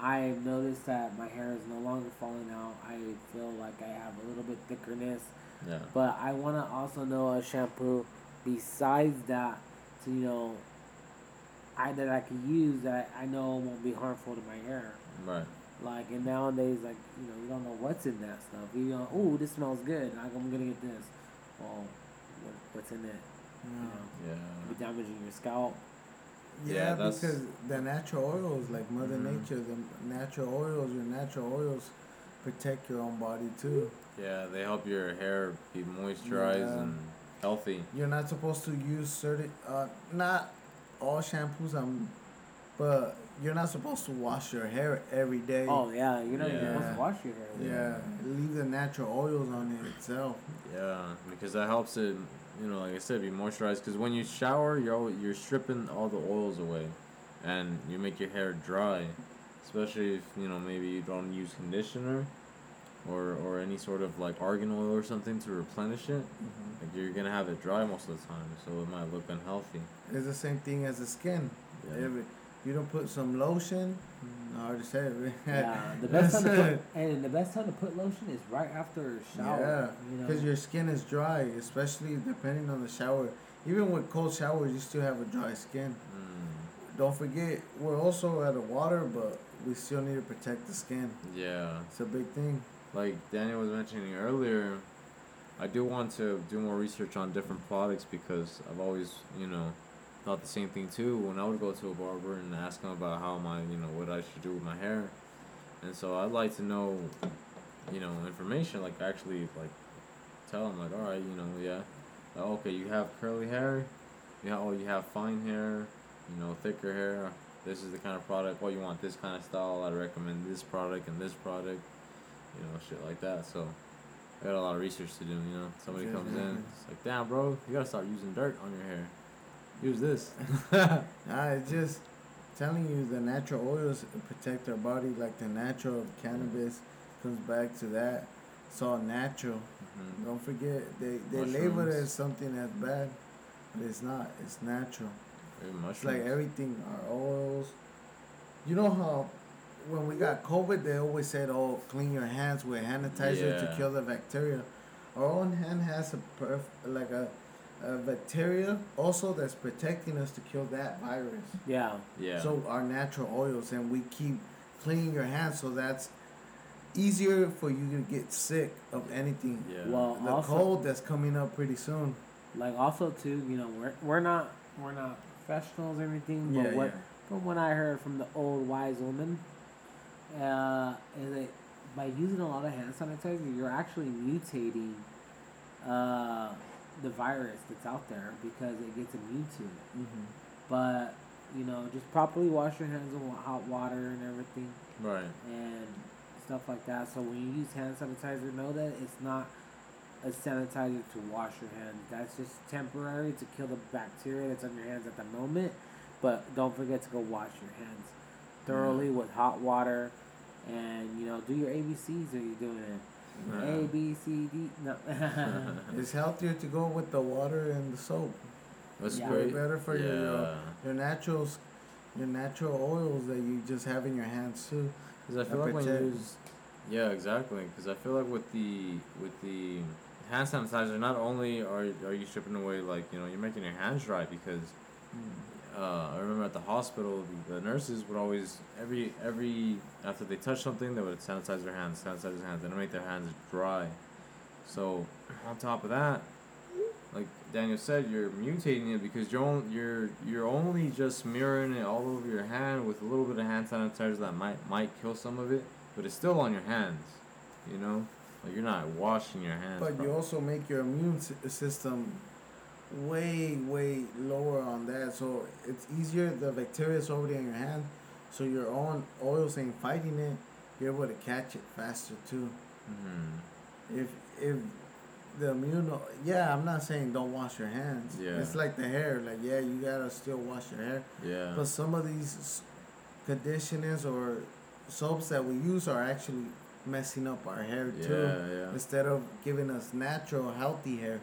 I noticed that my hair is no longer falling out. I feel like I have a little bit thickerness, Yeah. but I want to also know a shampoo besides that to you know. I that I can use that I know won't be harmful to my hair. Right. Like and nowadays, like you know, you don't know what's in that stuff. You know, oh, this smells good. Like, I'm gonna get this. Well, what, what's in it? You Yeah. know, Yeah. be damaging your scalp. Yeah, Yeah, that's- because the natural oils, like Mother Mhm. Nature, the natural oils, your natural oils protect your own body too. Yeah, they help your hair be moisturized Yeah. and healthy. You're not supposed to use certain, uh, not all shampoos, um, but you're not supposed to wash your hair every day. Oh yeah, you're not even supposed to wash your hair. Yeah, leave the natural oils on it itself. Yeah, because that helps it, you know, like I said, be moisturized. Because when you shower, you're al- you're stripping all the oils away, and you make your hair dry. Especially if you know maybe you don't use conditioner, or or any sort of like argan oil or something to replenish it. Mm-hmm. Like you're gonna have it dry most of the time, so it might look unhealthy. It's the same thing as the skin. Yeah. Every, you don't put some lotion. I already said it. Yeah, *laughs* the best time to put, and the best time to put lotion is right after a shower. Yeah, you know. because your skin is dry, especially depending on the shower. Even with cold showers, you still have a dry skin. Mm, Don't forget, we're also out of water, but we still need to protect the skin. yeah. It's a big thing. like Daniel was mentioning earlier, I do want to do more research on different products because I've always, you know, thought the same thing too. When I would go to a barber and ask him about how my, you know, what I should do with my hair, and so I'd like to know, you know, information like actually like tell him like, all right, you know, yeah, uh, okay, you have curly hair, you have, oh, you have fine hair, you know, thicker hair. This is the kind of product. Oh, you want this kind of style? I'd recommend this product and this product you know, shit like that. So I got a lot of research to do, you know. Somebody comes in, it's like, damn, bro, you gotta start using dirt on your hair. Use this. *laughs* It's just telling you the natural oils protect our body, like the natural cannabis comes back to that. It's all natural. Mhm. Don't forget they they label it as something that's bad, but it's not. It's natural. It's like everything, our oils. You know how when we got COVID, they always said, "Oh, clean your hands with hand sanitizer to kill the bacteria." Our own hand has a perf- like a, a bacteria also that's protecting us to kill that virus. Yeah. yeah. So our natural oils, and we keep cleaning your hands, so that's easier for you to get sick of anything. yeah. Well, The also, cold that's coming up pretty soon. like also too, you know, we're we're not we're not professionals or anything, but Yeah, what yeah. from what I heard from the old wise woman, uh, is that by using a lot of hand sanitizer, you're actually mutating uh, the virus that's out there because it gets immune to it. Mm-hmm. But you know, just properly wash your hands with hot water and everything, right. and stuff like that. So when you use hand sanitizer, know that it's not a sanitizer to wash your hands. That's just temporary to kill the bacteria that's on your hands at the moment. But don't forget to go wash your hands thoroughly with hot water, and you know, do your ABCs. Are you're doing it? Yeah. A B C D. No. *laughs* It's healthier to go with the water and the soap. That's Yeah. great. Better for yeah. your uh, your naturals, your natural oils that you just have in your hands too. Because I feel That like when you use, yeah, exactly. Because I feel like with the with the hand sanitizer, not only are are you stripping away like you know you're making your hands dry because uh, I remember at the hospital the, nurses would always every every after they touch something they would sanitize their hands, sanitize their hands, and make their hands dry. So on top of that, like Daniel said, you're mutating it because you're on, you're you're only just mirroring it all over your hand with a little bit of hand sanitizer that might might kill some of it, but it's still on your hands. You know, like you're not washing your hands. But you also make your immune system way way lower on that, so it's easier. The bacteria is already in your hand, so your own oils ain't fighting it. You're able to catch it faster too. Mhm. If if the immune, yeah, I'm not saying don't wash your hands. Yeah. It's like the hair. Like yeah, you gotta still wash your hair. Yeah. But some of these conditioners or soaps that we use are actually messing up our hair yeah, too. yeah. Instead of giving us natural, healthy hair.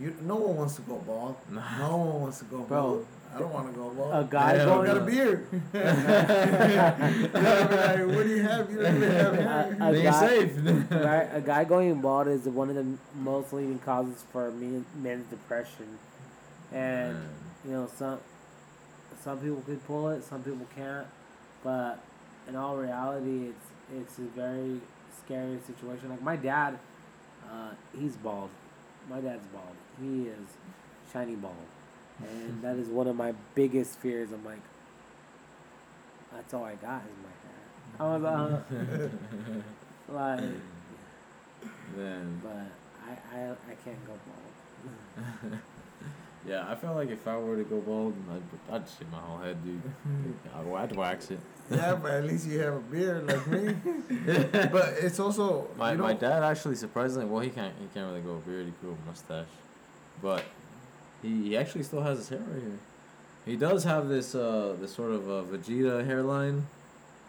You, no one wants to go bald. No one wants to go Bro, bald. I don't want to go bald. a guy Yeah, I going got a beard. *laughs* *laughs* like, what do you have? You don't even have hair. A- a guy- safe. *laughs* right, a guy going bald is one of the most leading causes for men, men's depression, and Man. you know some some people can pull it, some people can't, but in all reality, it's it's a very scary situation. Like my dad, uh, he's bald. My dad's bald. He is shiny bald, and that is one of my biggest fears. I'm like, that's all I got is my hair. I was uh, *laughs* like, Then but I, I I can't go bald. *laughs* yeah, I felt like if I were to go bald, I'd, I'd shave my whole head, dude. *laughs* I'd, I'd wax it. Yeah, but at least you have a beard like me. but it's also My you know, my dad actually surprisingly well he can't he can't really grow a beard he grew a mustache, but he, he actually still has his hair right here. He does have this uh this sort of a Vegeta hairline,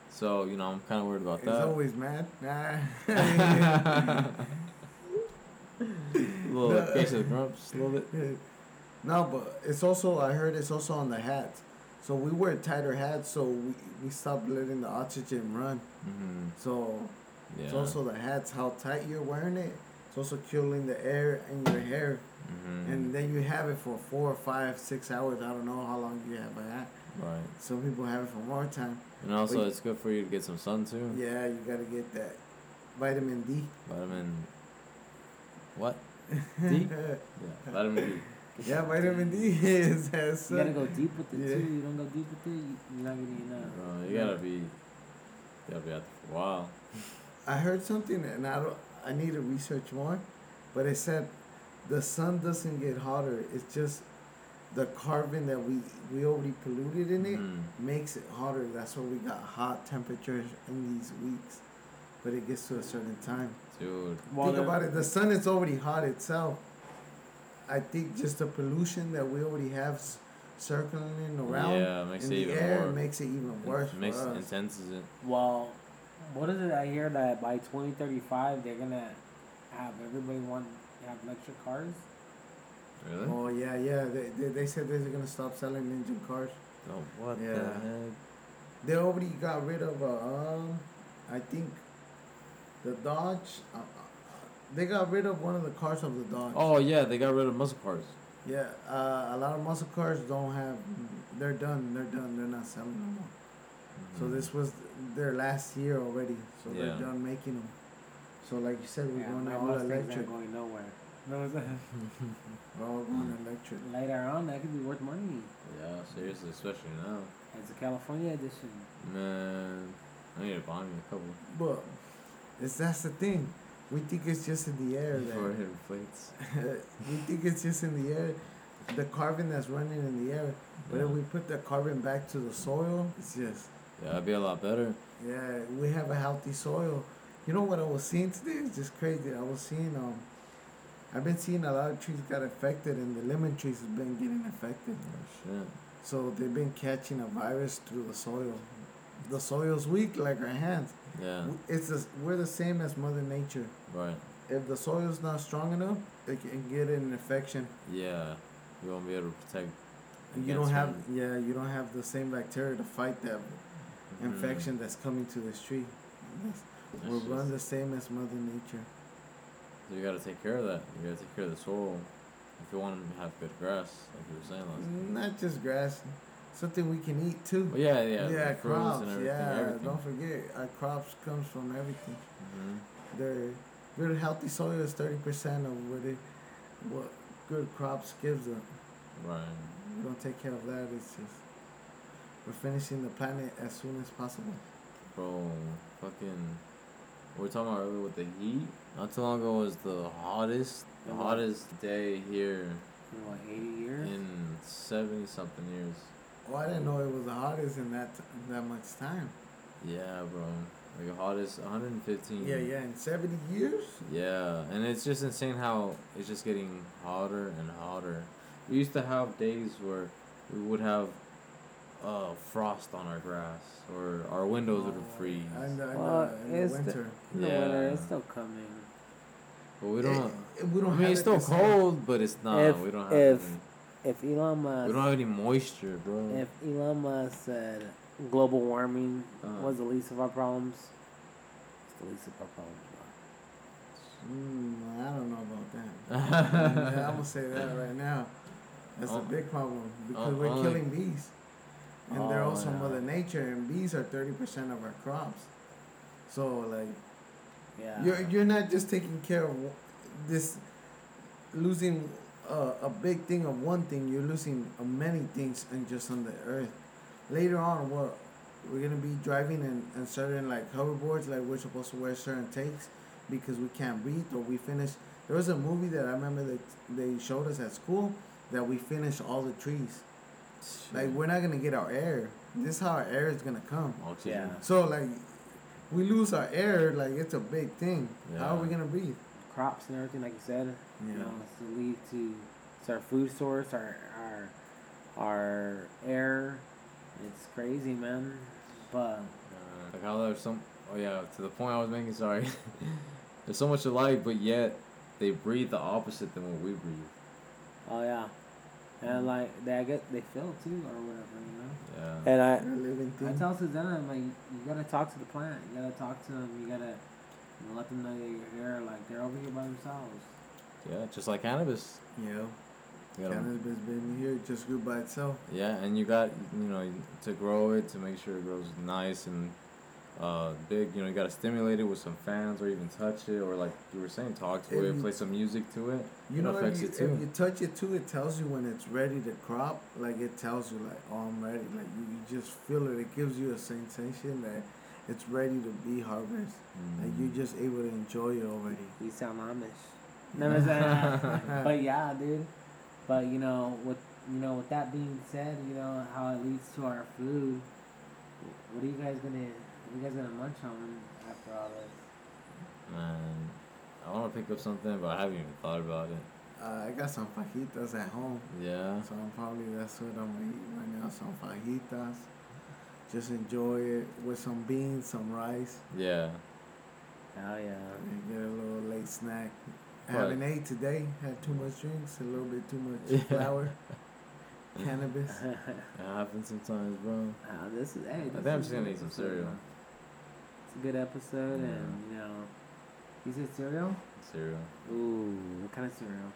so you know I'm kind of worried about He's that. He's always mad. Nah. *laughs* *laughs* little No. case of the grumps, a little bit. no, but it's also I heard it's also on the hats. So we wear tighter hats, so we, we stopped letting the oxygen run. Mm-hmm. So Yeah. it's also the hats, how tight you're wearing it. It's also killing the air in your hair, mm-hmm. and then you have it for four, five, six hours. I don't know how long you have a hat. right. Some people have it for more time. And also, But- it's good for you to get some sun too. Yeah, you gotta get that vitamin D. Vitamin. What? *laughs* D? Yeah, vitamin D. *laughs* yeah, vitamin D *laughs* is has. You gotta go deep with it Yeah. too. You don't go deep with it, you- you're not getting enough. Uh, you gotta be. You gotta be out there for a while. I heard something, and I don't. I need to research more, but it said the sun doesn't get hotter. It's just the carbon that we we already polluted in it Mhm. makes it hotter. That's why we got hot temperatures in these weeks. But it gets to a certain time. Dude. Think about it. The sun is already hot itself. I think just the pollution that we already have s- circling around Yeah, makes in it the even air more. makes it even worse It makes for it intenses it. Well, what is it I hear that by 2035 they're gonna have everybody want have electric cars. Really? Oh yeah, yeah. They, they they said they're gonna stop selling engine cars. Oh, what Yeah. the heck? They already got rid of uh, um, I think, the Dodge. Uh, uh, they got rid of one of the cars of the Dodge. Oh yeah, they got rid of muscle cars. Yeah, uh, a lot of muscle cars don't have. They're done. They're done. They're not selling no more. So Mhm. this was their last year already. So Yeah. they're done making them. So like you said, we're Yeah, going my all Mustangs electric. going nowhere. No, it's not. *laughs* We're all going electric. Later on, that could be worth money. Yeah, seriously, especially now. It's a California edition. Man, I need to buy me a couple But it's that's the thing. We think it's just in the air. before it hit plates. *laughs* we think it's just in the air. The carbon that's running in the air. But if we put the carbon back to the soil, it's just Yeah, it'd be a lot better. yeah. We have a healthy soil. You know what I was seeing today? It's just crazy. I was seeing um. I've been seeing a lot of trees got affected, and the lemon trees have been getting affected. Oh shit. So they've been catching a virus through the soil. The soil's weak, like our hands. Yeah, It's the, we're the same as Mother Nature. right. If the soil's not strong enough, it can get an infection. Yeah, you won't be able to protect. You don't have them. yeah, you don't have the same bacteria to fight that Mhm. infection that's coming to this tree. That's, That's we're just- run the same as Mother Nature. You gotta take care of that. You gotta take care of the soil. If you want to have good grass, like you were saying last time. Not just grass, something we can eat too. Well, yeah, yeah. yeah, the fruits crops. and everything. yeah, everything. don't forget our crops comes from everything. hmm Their good healthy soil is thirty percent of what it what good crops gives them. Right. We don't take care of that. It's just we're finishing the planet as soon as possible. Bro, fucking. we're talking about earlier with the heat. Not too long ago was the hottest, the Yeah. hottest day here In what, 80 years? in seventy something years. Oh, I didn't know it was the hottest in that that much time. Yeah, bro. Like the hottest, 115. Yeah, yeah, in seventy years. Yeah, and it's just insane how it's just getting hotter and hotter. We used to have days where we would have uh, frost on our grass, or our windows would freeze. And, uh, in the, in the it's the- winter. In the Yeah. winter, it's still coming. But we don't. Eh, we don't I mean, have it's still the same. cold, but it's not. If- we don't have. if- any, If Elon Musk, we don't have any moisture, bro. if Elon Musk said global warming Uh-huh. was the least of our problems, it's the least of our problems, bro. Mm, I don't know about that. yeah, I'm gonna say that right now. That's Oh. a big problem because Oh, we're only- killing bees, and they're Oh, also yeah. Mother Nature, and bees are thirty percent of our crops. So like, Yeah. you're you're not just taking care of this, losing a, a big thing of one thing. You're losing many things and just on the earth. Later on, what we're gonna be driving and, in certain like hoverboards, like we're supposed to wear certain takes because we can't breathe or we finish. There was a movie that I remember that they showed us at school that we finished all the trees. Like we're not gonna get our air. This is how our air is gonna come. Oxygen. Yeah. So like, we lose our air. Like it's a big thing. How are we gonna breathe? crops and everything, like you said. You know, it's to lead to it's our food source, our our our air. It's crazy, man. But Uh, like how there's some. Oh yeah, to the point I was making. Sorry. *laughs* there's so much alike, but yet they breathe the opposite than what we breathe. oh yeah, and like they I get they feel too or whatever, you know. Yeah. And I They're a living I tell Susanna, I'm like, you gotta talk to the plant. You gotta talk to them. You gotta you know, let them know that you're here. Like they're over here by themselves. Yeah, just like cannabis. Yeah. You gotta- Cannabis been here just grew by itself. Yeah, and you got you know to grow it to make sure it grows nice and uh, big. You know you got to stimulate it with some fans or even touch it or like you were saying, talk to If it, you- play some music to it. You It know, if you, it if too. you touch it too, it tells you when it's ready to crop. Like it tells you, like, oh, I'm ready. Like you, you just feel it. It gives you a sensation that it's ready to be harvested. Like Mm. you're just able to enjoy it already. You sound Amish. Never but yeah, dude. But you know, with you know, with that being said, you know how it leads to our food. What are you guys gonna? What are you guys gonna munch on after all this? Man, I want to pick up something, but I haven't even thought about it. Uh, I got some fajitas at home, Yeah. so I'm probably that's what I'm gonna eat right now. Some fajitas. Just enjoy it with some beans, some rice. Yeah. Hell yeah. And get a little late snack. I What? haven't ate today. Had too much drinks, a little bit too much Yeah. flour, *laughs* cannabis. *laughs* It happens sometimes, bro. Ah, this is hey. I This think I'm just gonna eat some good cereal. Episode. It's a good episode, Yeah. and you know, you said cereal. Cereal. Ooh, what kind of cereal?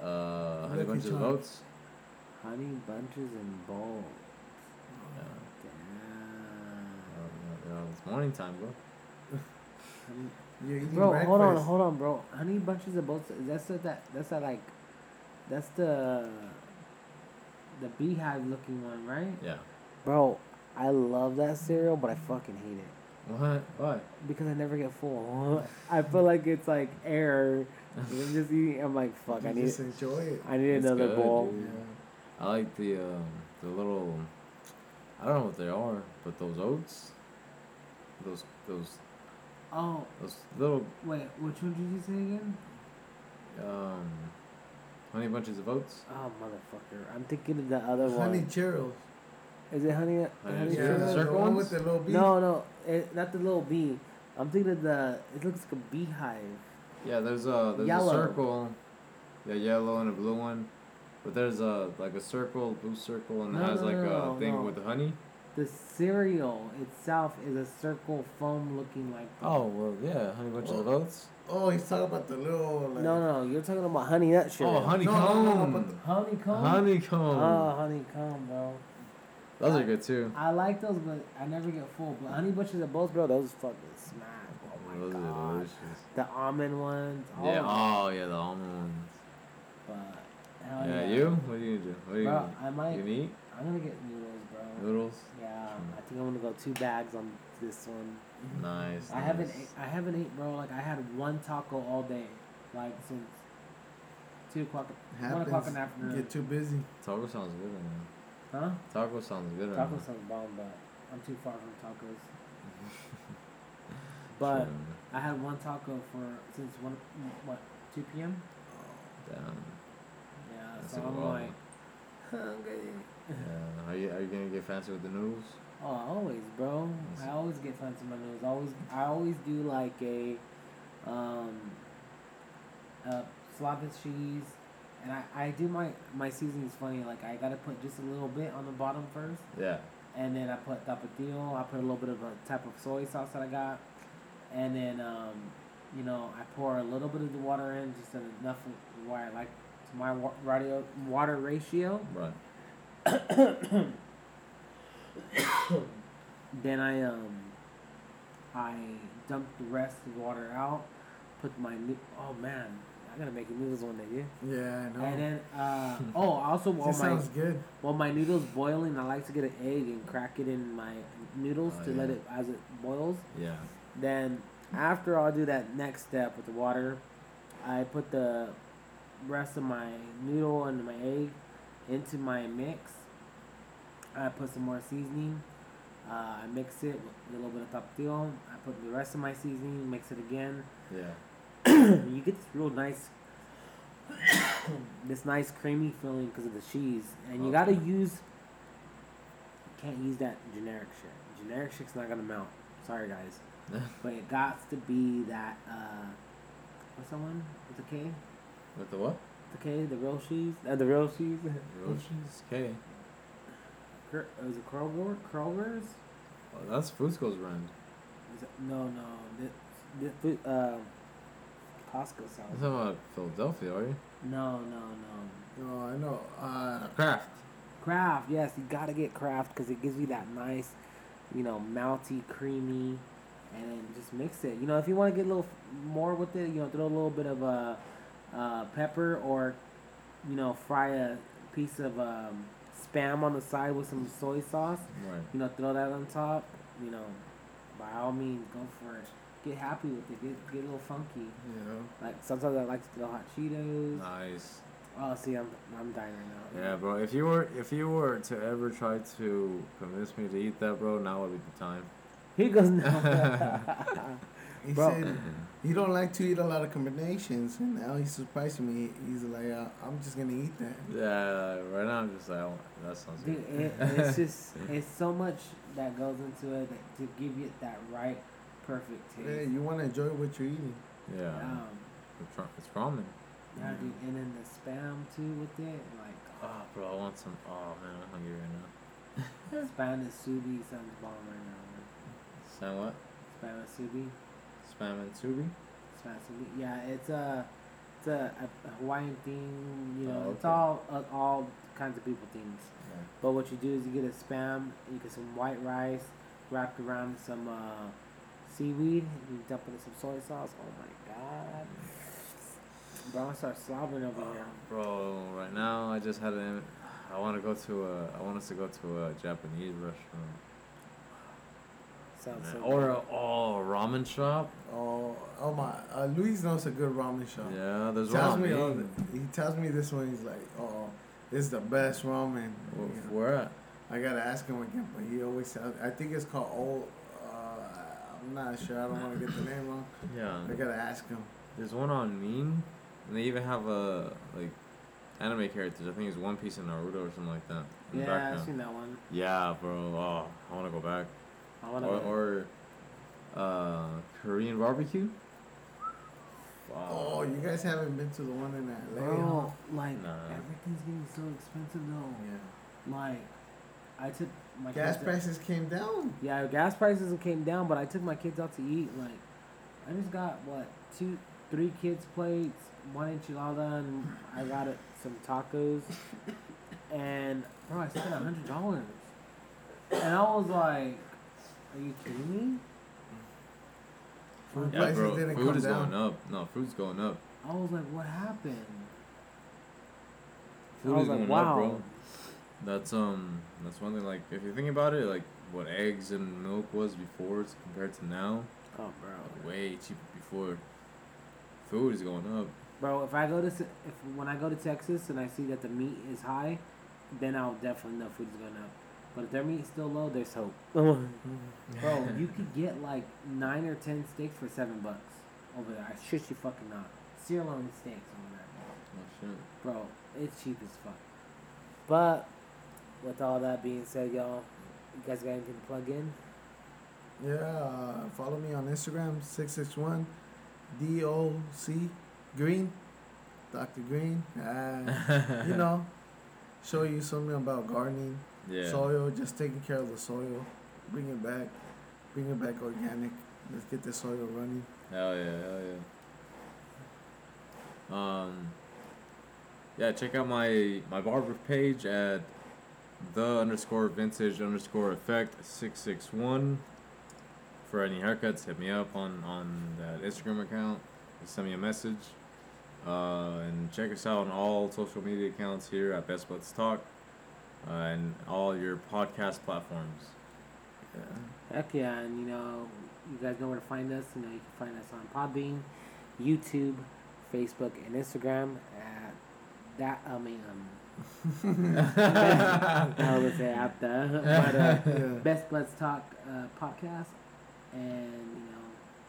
Uh, honey Lucky bunches of Charms. oats. Honey bunches and bowls. Yeah. Damn. You know, it's morning time, bro. You're eating Bro, breakfast. hold on, hold on, bro. Honey bunches of both. That's the, that. That's that like. That's the. The beehive looking one, right? Yeah. Bro, I love that cereal, but I fucking hate it What? Why? because I never get full. *laughs* I feel like it's like air. *laughs* I'm just eating. I'm like, fuck. I need. just enjoy it. I need It's another good, bowl. dude. I like the um, the little. I don't know what they are, but those oats. Those those Oh those little wait, which one did you say again? um, honey bunches of oats. Oh motherfucker! I'm thinking of the other one. Honey one. Cheerios. Is it honey? Honey honey Yeah, the the circle one ones? with the little bee. No, no, it, not the little bee. I'm thinking of the. It looks like a beehive. Yeah, there's a there's Yellow. a circle. Yeah, yellow and a blue one. But there's a like a circle, blue circle, and it has no, like no, a thing no. with honey. The cereal itself is a circle foam looking like. Oh well, yeah, honey bunches of oh. oats. Oh, he's talking about the little. Like, No, no, you're talking about honey nut oh, cereal. Oh, honeycomb. No, no, no, no, honeycomb. honeycomb. Oh, honeycomb, bro. Those are good too. I like those, but I never get full. But honey bunches of both, bro. Those fucking smack. Oh my Those are god. delicious. The almond ones. all Yeah. Oh yeah, the almond ones. But hell Yeah, yeah. you? What do you gonna do? What do you? Gonna? Bro, I might. You eat I'm gonna get noodles, bro. noodles? Yeah, Hmm. I think I'm gonna go two bags on this one. Nice. I haven't, ate, I haven't ate, bro. Like I had one taco all day, like since two o'clock, one o'clock in the afternoon. Get too busy. Taco sounds good. Man. Huh? Taco sounds good. Taco sounds bomb, but I'm too far from tacos. *laughs* But Sure. I had one taco for since one, what, two p.m. Damn. Yeah, That's so a I'm like, *laughs* hungry. Yeah. Are you are you gonna get fancy with the noodles? Oh, always, bro. I always get fancy with my noodles. Always, I always do like a, um, uh, Slavic cheese, and I, I do my my seasoning's funny. Like I gotta put just a little bit on the bottom first, Yeah. and then I put tapatio. I put a little bit of a type of soy sauce that I got, and then um, you know, I pour a little bit of the water in, just enough of where I like to my wa- radio, water ratio. Right. *coughs* Then I um I dump the rest of the water out, put my oh man, I gotta make noodles one day, yeah. Yeah, I know. And then uh *laughs* oh also while this my sounds good. while my noodles boiling, I like to get an egg and crack it in my noodles Oh, to let it as it boils. Yeah. Then after I'll do that next step with the water, I put the rest of my noodle and my egg into my mix. I put some more seasoning. Uh, I mix it with a little bit of tapatio. I put the rest of my seasoning, mix it again. Yeah. *coughs* you get this real nice, *coughs* this nice creamy feeling because of the cheese, and you gotta use. You can't use that generic shit. Generic shit's not gonna melt. Sorry guys, *laughs* but it got to be that. Uh, what's that one? With the K? With the what? The K? The real cheese? Uh, the real cheese? Roshis. Okay. Cur- Was it Kroger? Kroger's? Oh, that's Fusco's brand. Is it, no, no. The, the, uh, Costco You're talking about Philadelphia, are you? No, no, no. Oh, I know. Uh, Kraft. Kraft, yes, you gotta get Kraft because it gives you that nice, you know, melty, creamy, and then just mix it. You know, if you want to get a little f- more with it, you know, throw a little bit of uh, uh, pepper or, you know, fry a piece of um, spam on the side with some soy sauce. Right. You know, throw that on top. You know, by all means, go for it. Get happy with it. Get get a little funky. you know. Like sometimes I like to throw hot Cheetos. Nice. Oh, see, I'm I'm dying right now. Yeah, bro. If you were if you were to ever try to convince me to eat that, bro, now would be the time. He goes no. *laughs* He Bro. said he don't like to eat a lot of combinations, and now he's surprising me. He's like, uh, I'm just gonna eat that. Yeah, right now I'm just like, oh, that sounds Dude, good. it, it's *laughs* just it's so much that goes into it that, to give you that right perfect taste. Hey, you want to enjoy what you're eating. Yeah. Um, It's ra- It's ramen. yeah, dude, and then the spam too with it, like Oh, bro, I want some. Oh man, I'm hungry right now. *laughs* spam musubi sounds bomb right now. Man. San what? Spam musubi, Spam and subi. spam musubi. Yeah, it's a it's a, a Hawaiian theme. You know, Oh, it's all uh, all kinds of people themes. Yeah. But what you do is you get a spam, you get some white rice, wrapped around some uh, seaweed, you dump it in some soy sauce. Oh my god. Bro, I'm start slobbering over here. Bro, right now I just had an. I want to go to a. I want us to go to a Japanese restaurant. Sounds so or good. a oh ramen shop. Oh, oh my! Uh, Luis knows a good ramen shop. Yeah, there's tells ramen. me all the, he tells me this one. He's like, "Oh, this is the best ramen." Wh- You know, Where at? I gotta ask him again, but he always tells. I think it's called Old. I'm not sure. I don't want to get the name wrong. Yeah. I gotta ask him. There's one on Mean, and they even have a like anime characters. I think it's One Piece and Naruto or something like that. in the Yeah, I've background. seen that one. Yeah, bro. Oh, I want to go back. I wanna Or, or uh, Korean barbecue. Oh, you guys haven't been to the one in LA? Bro, like Nah. everything's getting so expensive though. Yeah. Like, I took my Gas kids prices came down. Yeah, gas prices came down, but I took my kids out to eat. Like, I just got what two, three kids plates, one enchilada, and I got it some tacos. And bro, I spent a hundred dollars, and I was like, "Are you kidding me?" Food Yeah, prices bro. didn't Food come is down. going up. No, food's going up. I was like, "What happened?" Food I was is like, going "Wow." up, bro. That's um, that's one thing. Like, if you think about it, like what eggs and milk was before compared to now, Oh, bro. like, way cheaper before. Food is going up. Bro, if I go to if when I go to Texas and I see that the meat is high, then I'll definitely know food is going up. But if their meat's still low, there's *laughs* hope. Bro, you could get like nine or ten steaks for seven bucks over there. I shit you fucking not. Sirloin steaks over there, Oh shit. bro. It's cheap as fuck. But with all that being said, y'all, you guys got anything to plug in? Yeah, uh, follow me on Instagram, 661 DOC Green, Dr. Green. *laughs* Uh, you know, show you something about gardening, Yeah. soil, just taking care of the soil, bring it back, bring it back organic. Let's get the soil running. Hell yeah, hell yeah. Um, yeah, check out my my barber page at the underscore vintage underscore effect six six one. For any haircuts, hit me up on on that Instagram account. Just send me a message. Uh, and check us out on all social media accounts here at Best Buds Talk, uh, and all your podcast platforms. Yeah. Heck yeah, and you know, you guys know where to find us. You know, you can find us on Podbean, YouTube, Facebook, and Instagram at that. I mean, um, I *laughs* would say at the but, uh, Yeah. Best Buds Talk uh, podcast, and you know,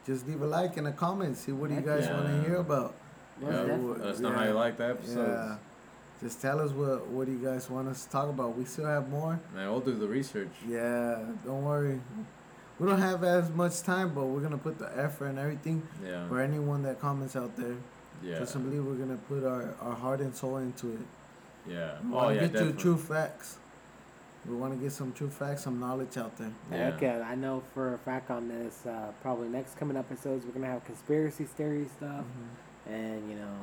Just leave a like and a comment. See what do you guys yeah. want to hear about. most Yeah, definitely. let us know how you like the Yeah. Just tell us what what do you guys want us to talk about. We still have more. Man, we'll do the research. Yeah, don't worry. We don't have as much time, but we're gonna put the effort and everything Yeah. for anyone that comments out there. Yeah. Trust and believe we're gonna put our, our heart and soul into it. Yeah. We Oh wanna yeah, get definitely. to true facts. We want to get some true facts, some knowledge out there. Yeah. Heck yeah, I know for a fact on this. Uh, probably next coming episodes, we're gonna have conspiracy theory stuff. Mm-hmm. and you know,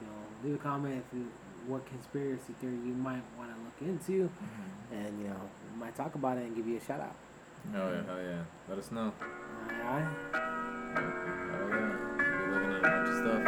you know, leave a comment if you what conspiracy theory you might want to look into, and you know, we might talk about it and give you a shout out. Oh yeah, hell yeah. Let us know. Alright. Hell yeah. We'll be looking at a bunch of stuff.